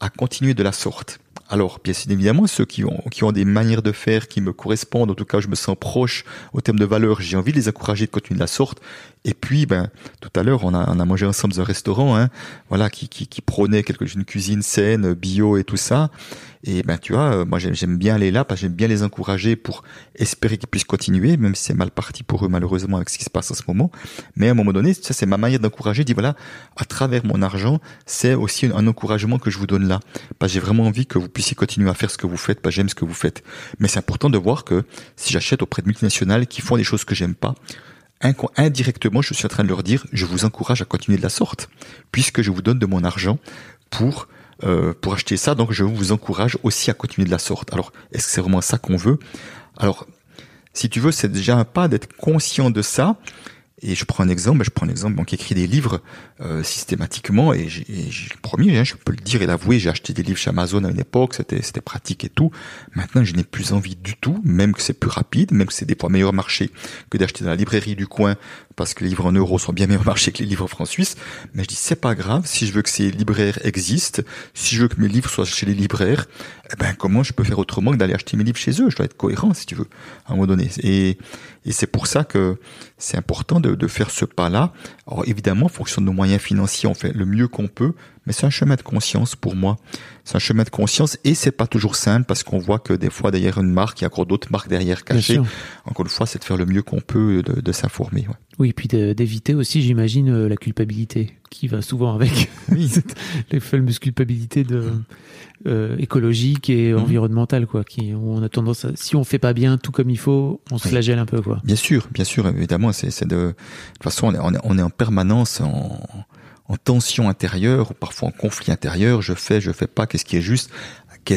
à continuer de la sorte. Alors, bien évidemment, ceux qui ont, qui ont des manières de faire qui me correspondent, en tout cas, je me sens proche au terme de valeur, j'ai envie de les encourager de continuer de la sorte. Et puis, ben, tout à l'heure, on a, on a mangé ensemble dans un restaurant, hein, voilà, qui, qui, qui prônait quelque, une cuisine saine, bio et tout ça. Et ben, tu vois, moi, j'aime bien aller là parce que j'aime bien les encourager pour espérer qu'ils puissent continuer, même si c'est mal parti pour eux, malheureusement, avec ce qui se passe en ce moment. Mais à un moment donné, ça, c'est ma manière d'encourager. Dis voilà, à travers mon argent, c'est aussi un, encouragement que je vous donne là. Parce que j'ai vraiment envie que vous puissiez continuer à faire ce que vous faites. Parce j'aime ce que vous faites. Mais c'est important de voir que si j'achète auprès de multinationales qui font des choses que j'aime pas, indirectement, je suis en train de leur dire, je vous encourage à continuer de la sorte, puisque je vous donne de mon argent pour euh, pour acheter ça. Donc, je vous encourage aussi à continuer de la sorte. Alors, est-ce que c'est vraiment ça qu'on veut? Alors, si tu veux, c'est déjà un pas d'être conscient de ça et je prends un exemple, je prends un exemple qui écrit des livres euh, systématiquement, et j'ai premier, hein, je peux le dire et l'avouer, j'ai acheté des livres chez Amazon à une époque, c'était c'était pratique et tout. Maintenant, je n'ai plus envie du tout, même que c'est plus rapide, même que c'est des fois meilleur marché que d'acheter dans la librairie du coin, parce que les livres en euros sont bien meilleur marché que les livres francs suisses. Mais je dis c'est pas grave, si je veux que ces libraires existent, si je veux que mes livres soient chez les libraires, eh ben comment je peux faire autrement que d'aller acheter mes livres chez eux? Je dois être cohérent, si tu veux, à un moment donné. Et et c'est pour ça que c'est important de, de, faire ce pas-là. Alors évidemment, en fonction de nos moyens financiers, on fait le mieux qu'on peut, mais c'est un chemin de conscience pour moi. C'est un chemin de conscience et c'est pas toujours simple parce qu'on voit que des fois derrière une marque, il y a encore d'autres marques derrière cachées. Encore une fois, c'est de faire le mieux qu'on peut de, de s'informer. Ouais. Oui, et puis d'éviter aussi, j'imagine, euh, la culpabilité qui va souvent avec oui. les fameuses culpabilités de euh, écologique et mhm. environnementale, quoi. Qui, on a tendance, à, si on fait pas bien tout comme il faut, on se flagelle un peu, quoi. Bien sûr, bien sûr, évidemment, c'est de, de toute façon, on est, on est, on est en permanence en en tension intérieure ou parfois en conflit intérieur. Je fais, je fais pas. Qu'est-ce qui est juste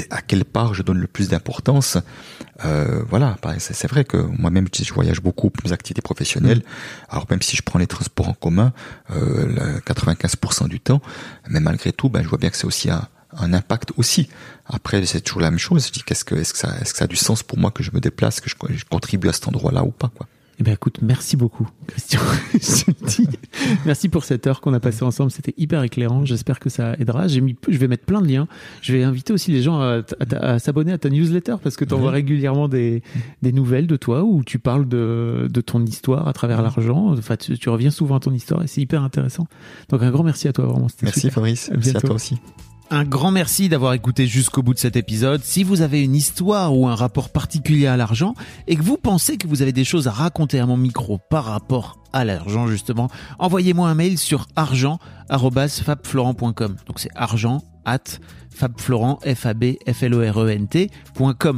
À quelle part je donne le plus d'importance euh, Voilà. C'est vrai que moi-même, je voyage beaucoup pour mes activités professionnelles. Mm. Alors même si je prends les transports en commun, euh, 95% du temps, mais malgré tout, ben je vois bien que c'est aussi un, un impact aussi. Après, c'est toujours la même chose. Je dis qu'est-ce que est-ce que ça est-ce que ça a du sens pour moi que je me déplace, que je, je contribue à cet endroit-là ou pas quoi. Eh ben écoute, merci beaucoup, Christian. merci pour cette heure qu'on a passée ensemble. C'était hyper éclairant. J'espère que ça aidera. J'ai mis, je vais mettre plein de liens. Je vais inviter aussi les gens à, à, s'abonner à ta newsletter parce que tu envoies régulièrement des, des, nouvelles de toi où tu parles de, de ton histoire à travers l'argent. Enfin, tu, tu, reviens souvent à ton histoire et c'est hyper intéressant. Donc un grand merci à toi vraiment. Merci Fabrice. merci à toi aussi. Un grand merci d'avoir écouté jusqu'au bout de cet épisode. Si vous avez une histoire ou un rapport particulier à l'argent et que vous pensez que vous avez des choses à raconter à mon micro par rapport à l'argent justement, envoyez-moi un mail sur argent@fabflorent.com. Donc c'est argent at.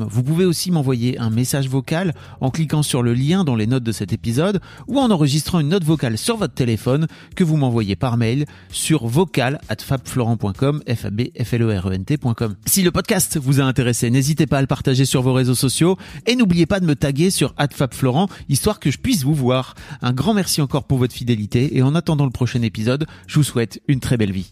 Vous pouvez aussi m'envoyer un message vocal en cliquant sur le lien dans les notes de cet épisode ou en enregistrant une note vocale sur votre téléphone que vous m'envoyez par mail sur vocal at fabflorent.com, f a b f l o r e. Si le podcast vous a intéressé, n'hésitez pas à le partager sur vos réseaux sociaux et n'oubliez pas de me taguer sur @fabflorent histoire que je puisse vous voir. Un grand merci encore pour votre fidélité et en attendant le prochain épisode, je vous souhaite une très belle vie.